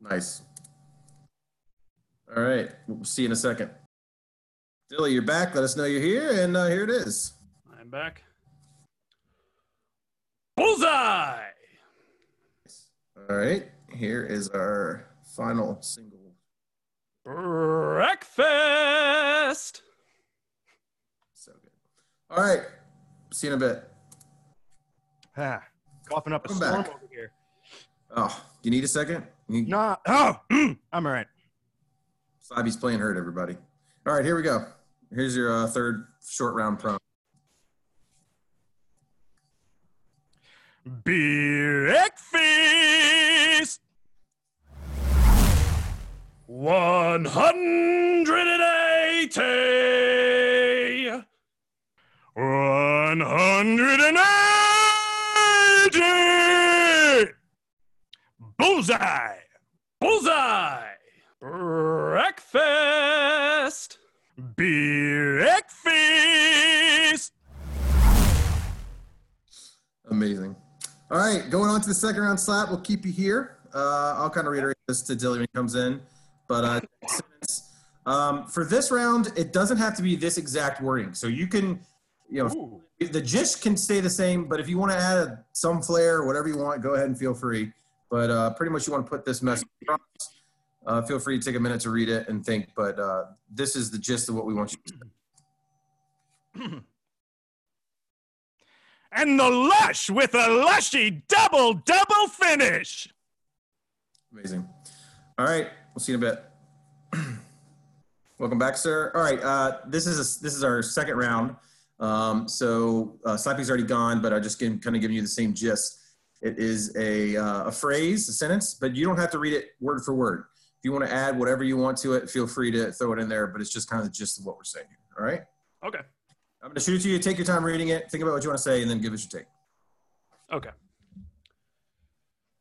Nice. All right. We'll see you in a second. Dilly, you're back. Let us know you're here, and uh, here it is. I'm back. Bullseye. All right. Here is our final single. Breakfast. So good. All right. See you in a bit. Ah, coughing up a Come storm back. over here. Oh, you need a second? You, No, oh, I'm all right. Slappy's playing hurt, everybody. All right, here we go. Here's your uh, third short round prompt. Breakfast! 180. 180! Bullseye! Bullseye. Breakfast. Breakfast! Amazing. All right, going on to the second round slap. We'll keep you here. Uh, I'll kind of reiterate this to Dilly when he comes in. But uh, um, for this round, it doesn't have to be this exact wording. So you can, you know, Ooh. the gist can stay the same, but if you want to add a, some flair or whatever you want, go ahead and feel free. But uh, pretty much you want to put this message across. Uh, feel free to take a minute to read it and think. But uh, this is the gist of what we want you to. And the Lush with a lushy double double finish. Amazing. All right, we'll see you in a bit. Welcome back, sir. All right, uh, this is a, this is our second round. Um, so uh, Slappy's already gone, but I just can kind of giving you the same gist. It is a uh, a phrase, a sentence, but you don't have to read it word for word. If you want to add whatever you want to it, feel free to throw it in there. But it's just kind of the gist of what we're saying. All right. Okay. I'm going to shoot it to you. Take your time reading it. Think about what you want to say, and then give us your take. Okay.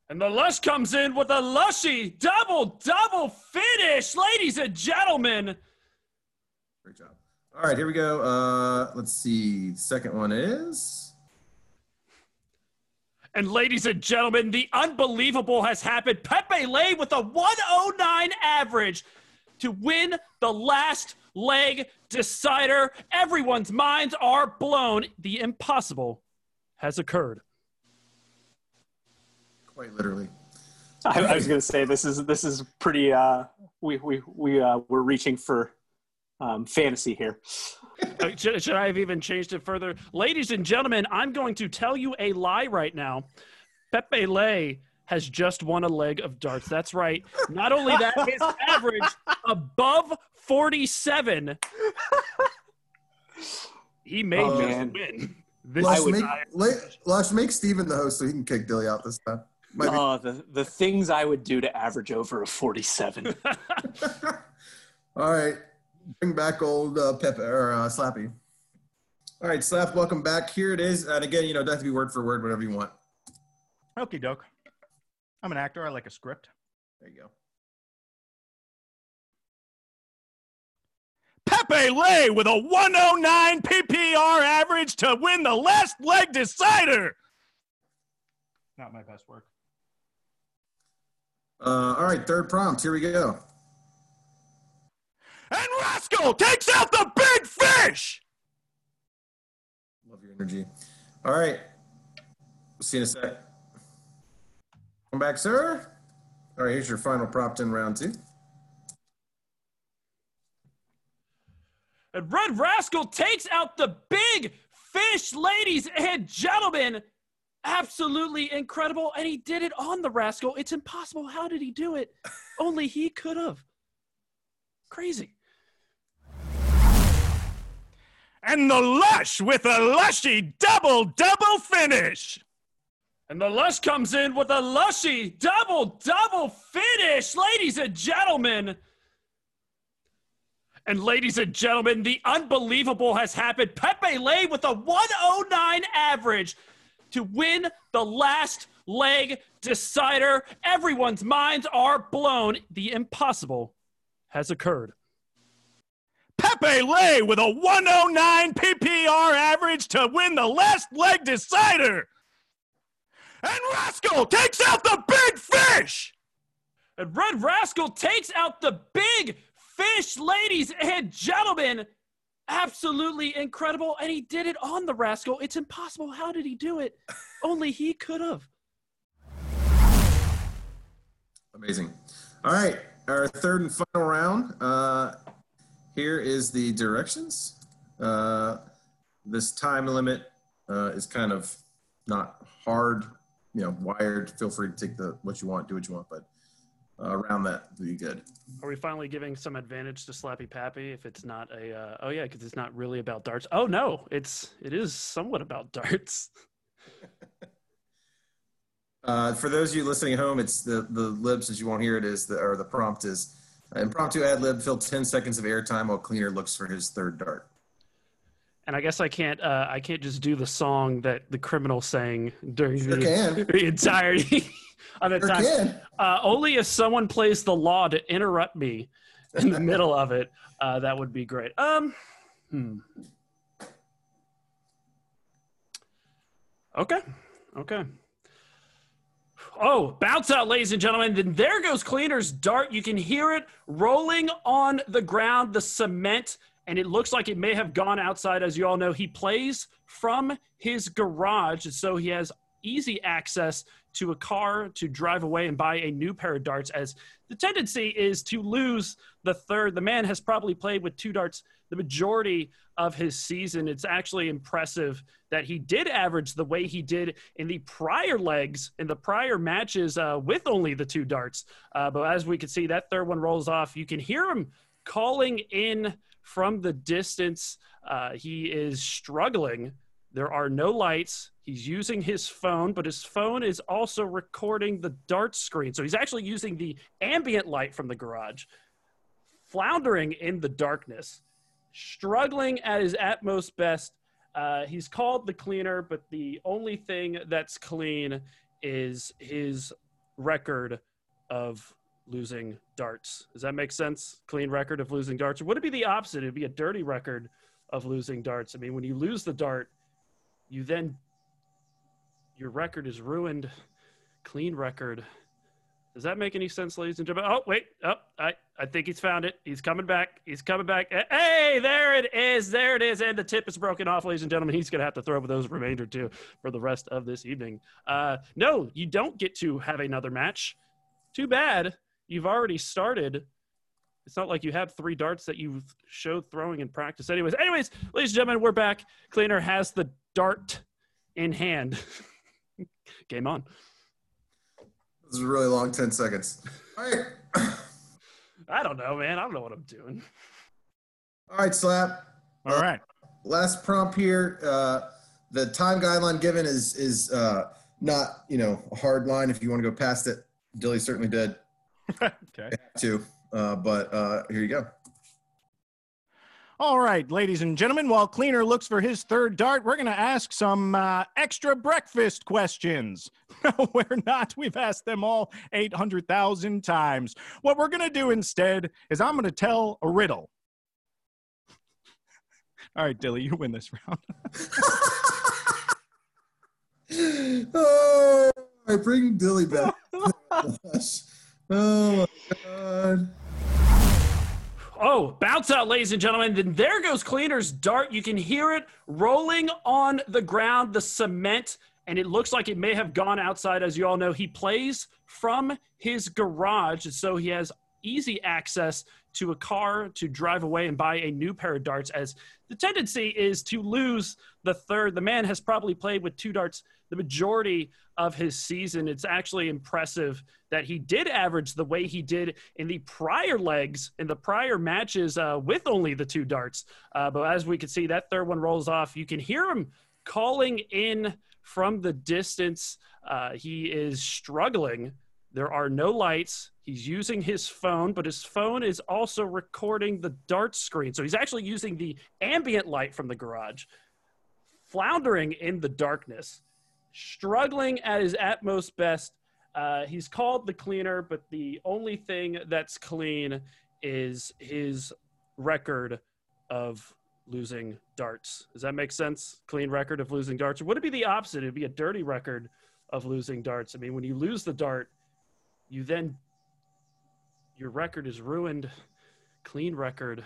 And the Lush comes in with a lushy double double finish, ladies and gentlemen. Great job. All right, here we go. Uh, let's see. Second one is. And ladies and gentlemen, the unbelievable has happened. Pepe Lay with a 109 average to win the last leg decider. Everyone's minds are blown. The impossible has occurred. Quite literally. I, I was going to say this is this is pretty. Uh, we we we uh, we're reaching for um, fantasy here. Uh, should, should I have even changed it further? Ladies and gentlemen, I'm going to tell you a lie right now. Pepe Lay has just won a leg of darts. That's right. Not only that, his average above 47. He may Oh, just man. win. This I Lush, would- make, I- la- Lush, make Steven the host so he can kick Dilly out this time. Might be- Oh, the the things I would do to average over a forty-seven. All right, bring back old uh, Pepe or uh, Slappy. All right, Slap, welcome back. Here it is, and again, you know, it doesn't have to be word for word, whatever you want. Okie doke. I'm an actor. I like a script. There you go. Pepe Lay with a 109 PPR average to win the last leg decider. Not my best work. Uh, all right, third prompt. Here we go. And Rascal takes out the big fish. Love your energy. All right, we'll see you in a sec. Come back, sir. All right, here's your final prompt in round two. And Red Rascal takes out the big fish, ladies and gentlemen. Absolutely incredible. And he did it on the Rascal. It's impossible. How did he do it? Only he could have. Crazy. And the Lush with a lushy double double finish. And the Lush comes in with a lushy double double finish, ladies and gentlemen. And ladies and gentlemen, the unbelievable has happened. Pepe Lay with a 109 average to win the last leg decider. Everyone's minds are blown. The impossible has occurred. Pepe Lay with a 109 PPR average to win the last leg decider. And Rascal takes out the big fish. And Red Rascal takes out the big fish, ladies and gentlemen. Absolutely incredible. And he did it on the Rascal. It's impossible. How did he do it? Only he could have. Amazing. All right, our third and final round. Uh, here is the directions. Uh, this time limit uh, is kind of not hard, you know, wired. Feel free to take the what you want, do what you want, but uh, around that be good. Are we finally giving some advantage to Slappy Pappy if it's not a? Uh, oh yeah, because it's not really about darts. Oh no, it's it is somewhat about darts. Uh, for those of you listening at home, it's the the lib since you won't hear it is the or the prompt is impromptu ad lib. Fill ten seconds of airtime while cleaner looks for his third dart. And I guess I can't uh, I can't just do the song that the criminal sang during Sure the, the entirety of the Sure time. can. Uh, only if someone plays the law to interrupt me in the middle of it, uh, that would be great. Um, hmm. Okay, okay. Oh, bounce out, ladies and gentlemen. Then there goes Cleaner's dart. You can hear it rolling on the ground, the cement, and it looks like it may have gone outside. As you all know, he plays from his garage, so he has easy access to a car to drive away and buy a new pair of darts as the tendency is to lose the third. The man has probably played with two darts the majority of his season. It's actually impressive that he did average the way he did in the prior legs, in the prior matches uh, with only the two darts. Uh, but as we can see, that third one rolls off. You can hear him calling in from the distance. Uh, he is struggling. There are no lights. He's using his phone, but his phone is also recording the dart screen. So he's actually using the ambient light from the garage, floundering in the darkness struggling at his utmost best. Uh, he's called the cleaner, but the only thing that's clean is his record of losing darts. Does that make sense? Clean record of losing darts. Or would it be the opposite? It'd be a dirty record of losing darts. I mean, when you lose the dart, you then your record is ruined. Clean record does that make any sense, ladies and gentlemen? Oh, wait. Oh, I, I think he's found it. He's coming back. He's coming back. Hey, there it is. There it is. And the tip is broken off, ladies and gentlemen. He's going to have to throw with those remainder two for the rest of this evening. Uh, no, you don't get to have another match. Too bad. You've already started. It's not like you have three darts that you showed throwing in practice. Anyways, anyways, ladies and gentlemen, we're back. Cleaner has the dart in hand. Game on. This is a really long 10 seconds. All right. I don't know, man. I don't know what I'm doing. All right, Slap. All uh, right. Last prompt here. Uh, the time guideline given is is uh, not, you know, a hard line if you want to go past it. Dilly certainly did. okay. To, uh, but uh, here you go. All right, ladies and gentlemen, while Cleaner looks for his third dart, we're going to ask some uh, extra breakfast questions. No, we're not. We've asked them all 800,000 times. What we're going to do instead is I'm going to tell a riddle. All right, Dilly, you win this round. oh, I bring Dilly back. Oh my God. Oh, bounce out, ladies and gentlemen. Then there goes Cleaner's dart. You can hear it rolling on the ground, the cement, and it looks like it may have gone outside. As you all know, he plays from his garage, so he has easy access to a car to drive away and buy a new pair of darts as the tendency is to lose the third the man has probably played with two darts the majority of his season. It's actually impressive that he did average the way he did in the prior legs in the prior matches uh, with only the two darts. Uh, but as we can see that third one rolls off. You can hear him calling in from the distance. Uh, he is struggling. There are no lights. He's using his phone, but his phone is also recording the dart screen. So he's actually using the ambient light from the garage, floundering in the darkness, struggling at his at most best. Uh, he's called the cleaner, but the only thing that's clean is his record of losing darts. Does that make sense? Clean record of losing darts. Would it be the opposite? It'd be a dirty record of losing darts. I mean, when you lose the dart, you then your record is ruined. Clean record.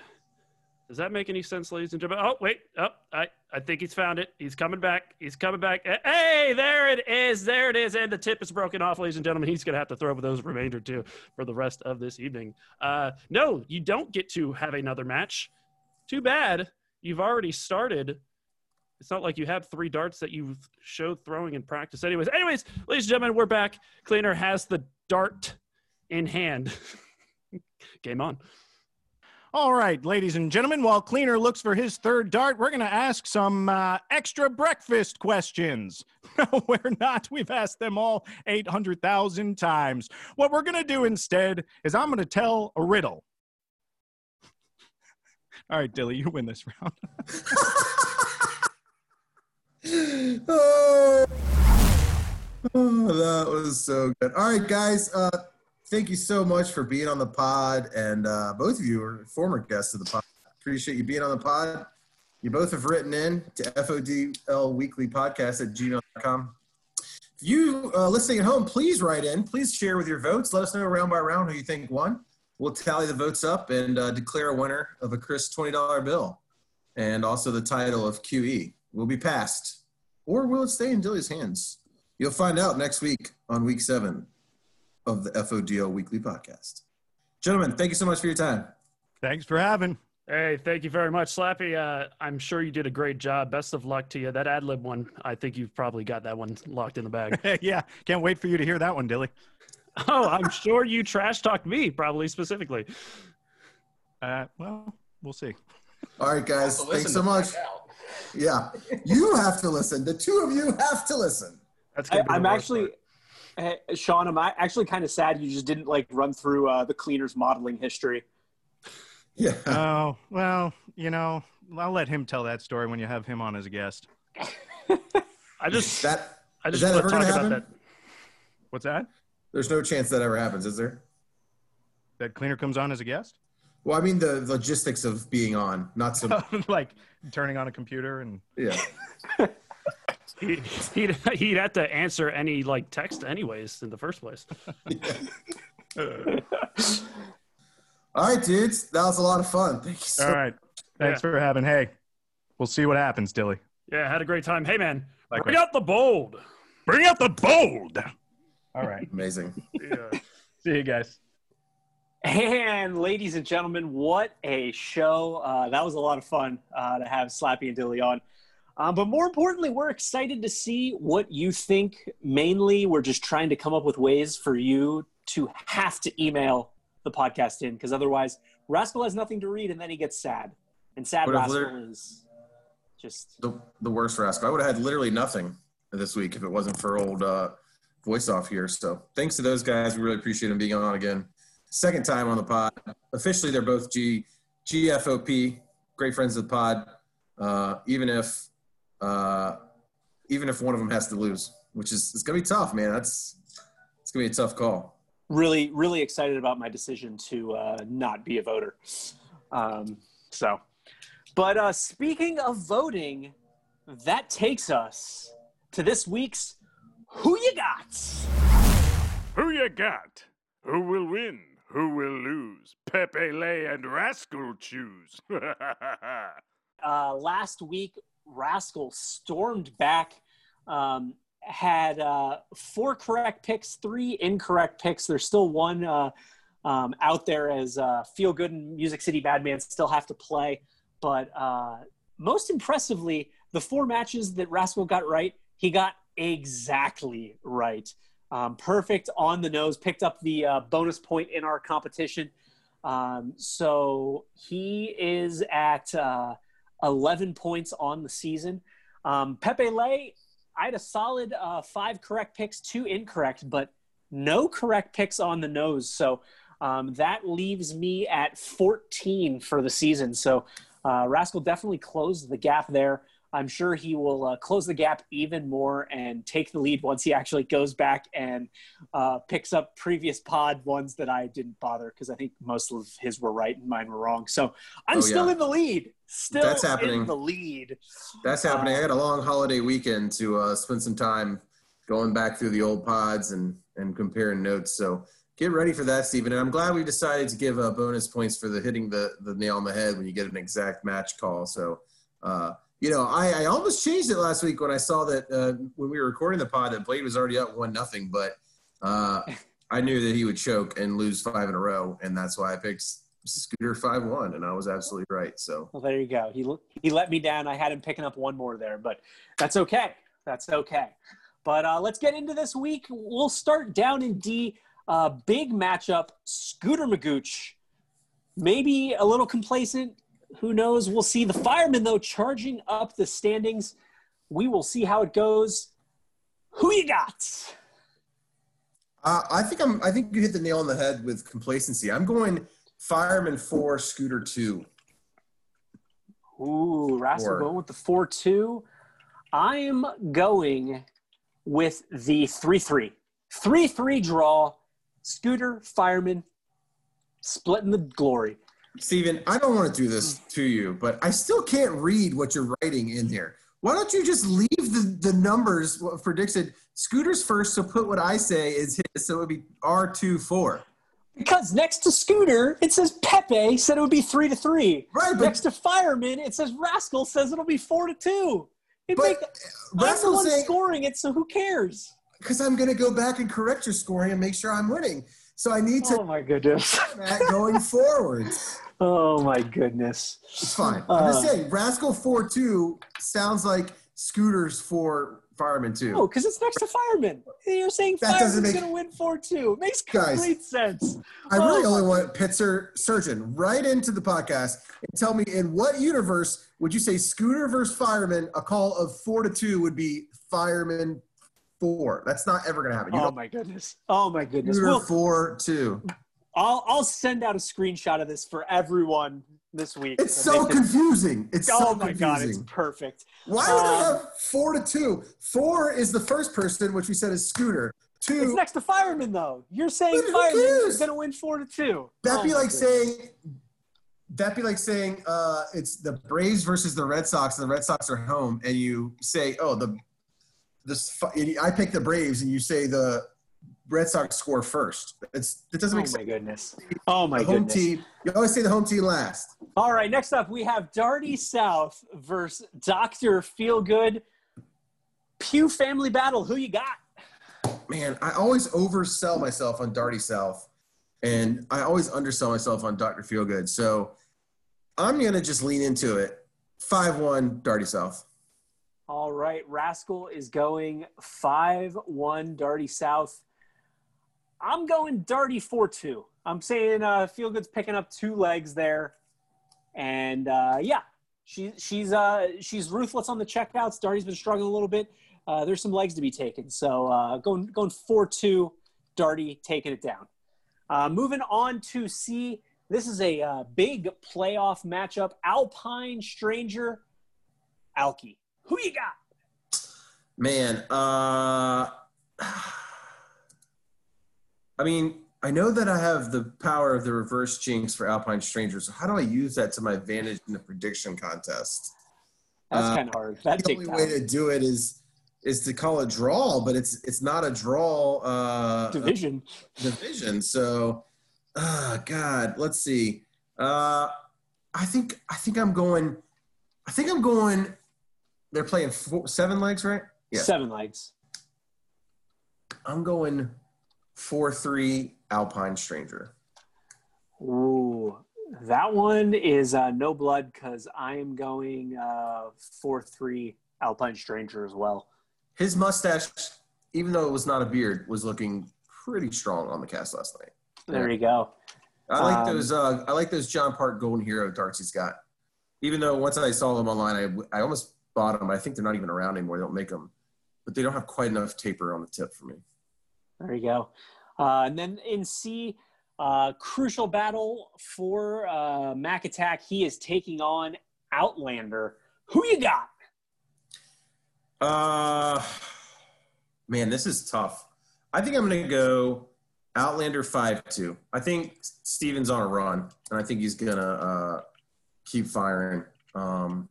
Does that make any sense, ladies and gentlemen? Oh, wait. Oh, I, I think he's found it. He's coming back. He's coming back. Hey, there it is. There it is. And the tip is broken off, ladies and gentlemen. He's going to have to throw with those remainder two for the rest of this evening. Uh, no, you don't get to have another match. Too bad. You've already started. It's not like you have three darts that you showed throwing in practice. Anyways, anyways, ladies and gentlemen, we're back. Cleaner has the dart in hand. Game on. All right, ladies and gentlemen, while Cleaner looks for his third dart, we're going to ask some uh, extra breakfast questions. No, we're not. We've asked them all 800,000 times. What we're going to do instead is I'm going to tell a riddle. All right, Dilly, you win this round. oh. That was so good. All right, guys. Uh, thank you so much for being on the pod. And uh, both of you are former guests of the pod. Appreciate you being on the pod. You both have written in to FODL Weekly Podcast at gmail.com. If you uh, listening at home, please write in. Please share with your votes. Let us know round by round who you think won. We'll tally the votes up and uh, declare a winner of a Chris $20 bill and also the title of QE. Will be passed or will it stay in Dilly's hands? You'll find out next week on week seven of the FODL Weekly Podcast. Gentlemen, thank you so much for your time. Thanks for having. Hey, thank you very much, Slappy. Uh, I'm sure you did a great job. Best of luck to you. That ad lib one, I think you've probably got that one locked in the bag. yeah, can't wait for you to hear that one, Dilly. oh, I'm sure you trash talked me, probably specifically. Uh, well, we'll see. All right, guys. Thanks so much. Yeah. You have to listen. The two of you have to listen. That's I, gonna be the I'm actually, part. Eh, Sean. I'm a- actually kind of sad you just didn't like run through uh, the cleaners modeling history. Yeah. Oh, well, you know, I'll let him tell that story when you have him on as a guest. I just, that I just that want ever to talk about happen? that. What's that? There's no chance that ever happens, is there? That cleaner comes on as a guest? Well, I mean the logistics of being on, not so. like turning on a computer and Yeah. He, he'd, he'd have to answer any like text anyways in the first place. All right, dudes. That was a lot of fun. Thank you so all right. Thanks for having. Hey, we'll see what happens, Dilly. Yeah, had a great time. Hey man, Likewise. bring out the bold. Bring out the bold. All right. Amazing. Yeah. See you guys. And ladies and gentlemen, what a show! Uh, that was a lot of fun uh, to have Slappy and Dilly on. Um, but more importantly, we're excited to see what you think. Mainly, we're just trying to come up with ways for you to have to email the podcast in, because otherwise, Rascal has nothing to read, and then he gets sad. And sad Rascal is just the the worst rascal. I would have had literally nothing this week if it wasn't for old uh, voice off here. So thanks to those guys. We really appreciate them being on again. Second time on the pod. Officially, they're both G GFOP. Great friends of the pod. Uh, even if uh, even if one of them has to lose, which is it's gonna be tough, man. That's it's gonna be a tough call. really, really excited about my decision to uh, not be a voter. Um, so, but uh, speaking of voting, that takes us to this week's Who You Got? Who you got? Who will win? Who will lose? Pepe Lay and Rascal choose. Uh, last week, Rascal stormed back, um, had uh, four correct picks, three incorrect picks. There's still one uh, um, out there as uh, Feel Good and Music City Badman still have to play. But uh, most impressively, the four matches that Rascal got right, he got exactly right. Um, perfect on the nose, picked up the uh, bonus point in our competition. Um, so he is at uh, 11 points on the season. Um, Pepe Lay, I had a solid uh, five correct picks, two incorrect, but no correct picks on the nose. So um, that leaves me at 14 for the season. So uh, Rascal definitely closed the gap there. I'm sure he will uh, close the gap even more and take the lead once he actually goes back and uh, picks up previous pod ones that I didn't bother because I think most of his were right and mine were wrong. So I'm Oh, still yeah. in the lead. Still That's in happening. the lead. That's happening. I got a long holiday weekend to uh, spend some time going back through the old pods and and comparing notes. So get ready for that, Stephen. And I'm glad we decided to give uh, bonus points for the hitting the the nail on the head when you get an exact match call. So. You know, I, I almost changed it last week when I saw that uh, when we were recording the pod that Blade was already up one nothing, but uh, I knew that he would choke and lose five in a row, and that's why I picked Scooter five one, and I was absolutely right. So Well, there you go. He he let me down. I had him picking up one more there, but that's okay. That's okay. But uh, let's get into this week. We'll start down in D. Uh, big matchup. Scooter Magooch, maybe a little complacent. Who knows? We'll see. The firemen though charging up the standings. We will see how it goes. Who you got? Uh, I think I'm. I think you hit the nail on the head with complacency. I'm going fireman four, scooter two. Ooh, Rascal going with the 4 2. I'm going with the 3 3. 3 3 draw. Scooter, fireman, splitting the glory. Steven, I don't want to do this to you, but I still can't read what you're writing in here. Why don't you just leave the, the numbers what predicted scooters first? So put what I say is his. So it would be R two four. Because next to Scooter, it says Pepe said it would be 3 to 3. Right, but Next to Fireman, it says Rascal says it'll be 4 to 2. It but make, I'm the one scoring it, so who cares? because I'm going to go back and correct your scoring and make sure I'm winning. So I need to Oh my goodness. Matt going forward. Oh my goodness. It's fine. I'm just Uh, saying, Rascal 4 2 sounds like Scooters for firemen 2. Oh, because it's next to firemen. You're saying That doesn't make- going to win 4 2. Makes Guys. complete sense. I really oh only want Pitzer Surgeon right into the podcast and tell me in what universe would you say Scooter versus Fireman, a call of 4 to 2 would be Fireman 4? That's not ever going to happen. You Oh my goodness. Oh my goodness. Well, 4 2. I'll, I'll send out a screenshot of this for everyone this week. It's so this- confusing. It's Oh so my confusing. god, it's perfect. Why would I Um, have four to two? Four is the first person, which we said is Scooter. Two. It's next to Fireman though. You're saying Fireman is going to win 4 to 2. that'd Oh be like goodness. saying, that'd be like saying, uh, it's the Braves versus the Red Sox, and the Red Sox are home, and you say, oh, the this I pick the Braves, and you say the Red Sox score first. It's it doesn't Oh make sense. Oh my goodness. Oh my The home goodness. team. You always say the home team last. All right, next up we have Darty South versus Dr. Feelgood. Pew family battle. Who you got? man, I always oversell myself on Darty South, and I always undersell myself on Dr. Feelgood. So I'm gonna just lean into it. Five one Darty South. All right, Rascal is going 5 1 Darty South. I'm going Darty 4 2. I'm saying uh, Feelgood's picking up two legs there. And uh, yeah, she, she's, uh, she's ruthless on the checkouts. Darty's been struggling a little bit. Uh, there's some legs to be taken. So uh, going, going 4 2, Darty taking it down. Uh, moving on to C. This is a uh, big playoff matchup. Alpine Stranger, Alki. Who you got? Man, uh, I mean, I know that I have the power of the reverse jinx for Alpine Strangers. So how do I use that to my advantage in the prediction contest? That's Uh, kind of hard. That the takes only time. way to do it is is to call a draw, but it's it's not a draw uh, Division. division. So, uh, God, let's see. Uh, I think I think I'm going. I think I'm going. They're playing four, seven legs, right? Yeah. Seven legs. I'm going four three Alpine Stranger. Ooh, that one is uh, no blood because I am going uh, four three Alpine Stranger as well. His mustache, even though it was not a beard, was looking pretty strong on the cast last night. There you go. I like Um, those. Uh, I like those John Park Golden Hero darts he's got. Even though once I saw them online, I, I almost bought them. I think they're not even around anymore. They don't make them, but they don't have quite enough taper on the tip for me. There you go. Uh, and then in C, uh, crucial battle for uh, Mac Attack. He is taking on Outlander. Who you got? Uh, man, this is tough. I think I'm going to go Outlander five two. I think Steven's on a run, and I think he's going to uh, keep firing. Um,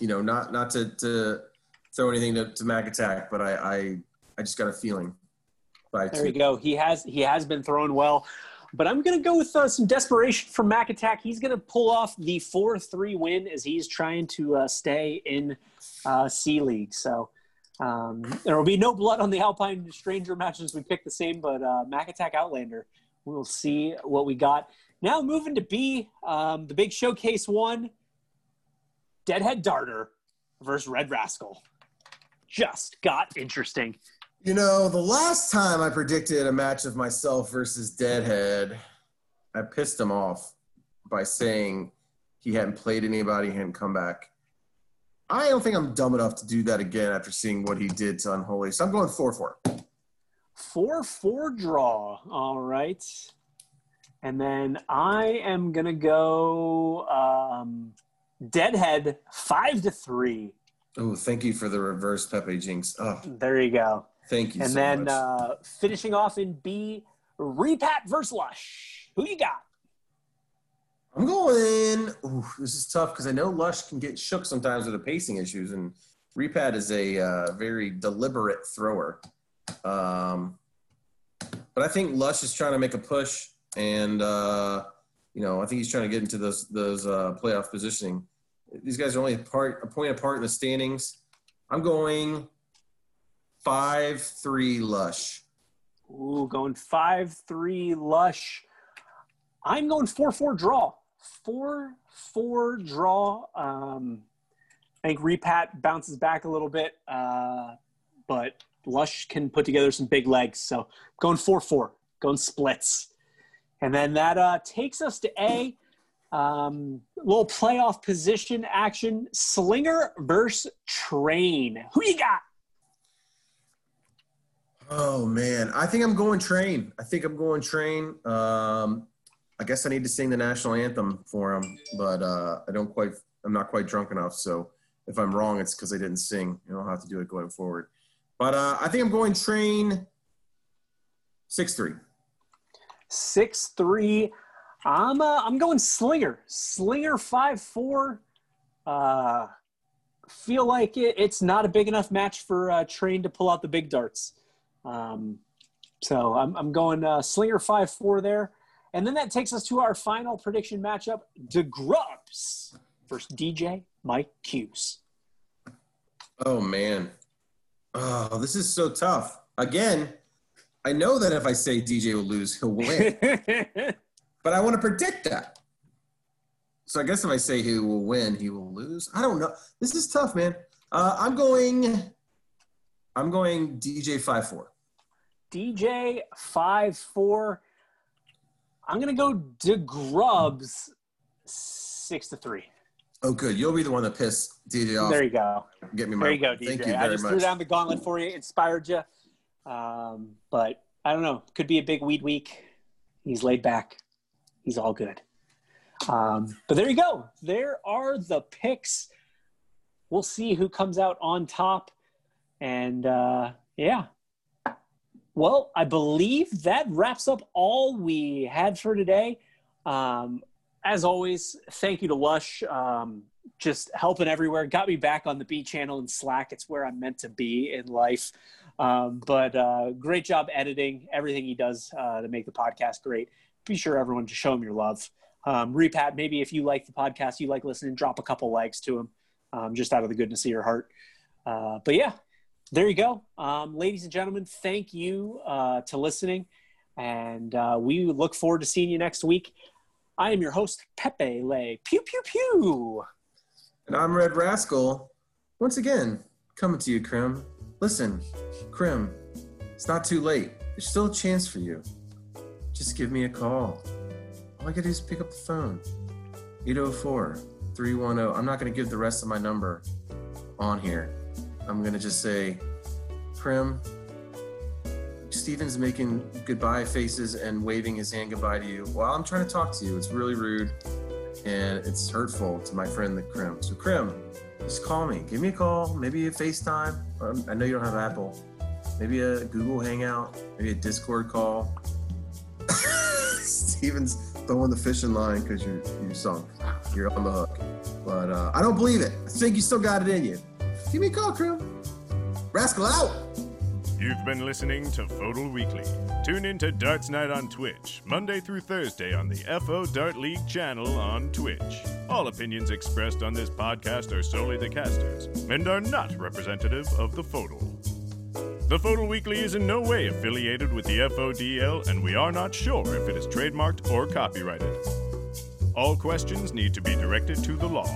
you know, not not to, to throw anything to, to Mac Attack, but I, I I just got a feeling. Five There you go. He has he has been throwing well, but I'm going to go with uh, some desperation from Mac Attack. He's going to pull off the four three win as he's trying to uh, stay in uh, C League. So um, there will be no blood on the Alpine Stranger matches. We picked the same, but uh, Mac Attack Outlander. We'll see what we got. Now moving to B, um, the big showcase one. Deadhead Darter versus Red Rascal. Just got interesting. You know, the last time I predicted a match of myself versus Deadhead, I pissed him off by saying he hadn't played anybody, hadn't come back. I don't think I'm dumb enough to do that again after seeing what he did to Unholy. So I'm going 4 4. Four four draw. All right. And then I am gonna go um, Deadhead five to three. Oh, thank you for the reverse Pepe Jinx. Oh, There you go. thank you and so then uh, finishing off in B, Repat versus Lush. Who you got? I'm going. Ooh, this is tough because I know Lush can get shook sometimes with the pacing issues, and Repat is a uh, very deliberate thrower. Um, but I think Lush is trying to make a push, and uh, you know I think he's trying to get into those those uh, playoff positioning. These guys are only a part a point apart in the standings. I'm going five three lush. Ooh, going five three lush. I'm going four four draw. Four four draw. Um, I think Repat bounces back a little bit, uh, but Lush can put together some big legs. So going four four, going splits, and then that uh, takes us to A. Um, little playoff position action: Slinger versus Train. Who you got? Oh man, I think I'm going train. I think I'm going train. Um, I guess I need to sing the national anthem for him, but uh, I don't quite. I'm not quite drunk enough. So if I'm wrong, it's because I didn't sing. You don't have to do it going forward. But uh, I think I'm going train six three. Six three. I'm uh, I'm going Slinger. Slinger five four. Uh, feel like it, it's not a big enough match for uh, Train to pull out the big darts. Um, so I'm I'm going uh, Slinger five four there, and then that takes us to our final prediction matchup: DeGrubs versus DJ Mike Hughes. Oh man, oh this is so tough. Again, I know that if I say DJ will lose, he'll win. but I want to predict that. So I guess if I say he will win, he will lose. I don't know. This is tough, man. Uh, I'm going. I'm going DJ five four. DJ five four. I'm gonna go DeGrubs six to three. Oh, good. You'll be the one that pissed DJ off. There you go. Get me my. There you go, DJ. Thank you I very just threw down the gauntlet for you, inspired you. Um, but I don't know. Could be a big weed week. He's laid back. He's all good. Um, but there you go. There are the picks. We'll see who comes out on top. And uh, yeah. Well, I believe that wraps up all we had for today. Um, as always, thank you to Lush. Um, just helping everywhere. Got me back on the B channel and Slack. It's where I'm meant to be in life. Um, but uh, great job editing everything he does uh, to make the podcast great. Be sure everyone to show him your love. Um, Repat, maybe if you like the podcast, you like listening, drop a couple likes to him um, just out of the goodness of your heart. Uh, but yeah, there you go. Um, ladies and gentlemen, thank you uh, to listening. And uh, we look forward to seeing you next week. I am your host, Pepe Lay. Pew, pew, pew. And I'm Red Rascal. Once again, coming to you, Krim. Listen, Krim, it's not too late. There's still a chance for you. Just give me a call. All I gotta do is pick up the phone. 804 310. I'm not gonna give the rest of my number on here. I'm gonna just say, Krim, Steven's making goodbye faces and waving his hand goodbye to you while I'm trying to talk to you. It's really rude and it's hurtful to my friend the Krim. So Krim, just call me. Give me a call. Maybe a FaceTime. Um, I know you don't have Apple. Maybe a Google Hangout. Maybe a Discord call. Steven's throwing the fishing line because you're you sunk. You're on the hook. But uh, I don't believe it. I think you still got it in you. Give me a call, crew. Rascal out. You've been listening to FODL Weekly. Tune in to Darts Night on Twitch, Monday through Thursday on the FO Dart League channel on Twitch. All opinions expressed on this podcast are solely the casters and are not representative of the FODL. The FODL Weekly is in no way affiliated with the FODL, and we are not sure if it is trademarked or copyrighted. All questions need to be directed to the law.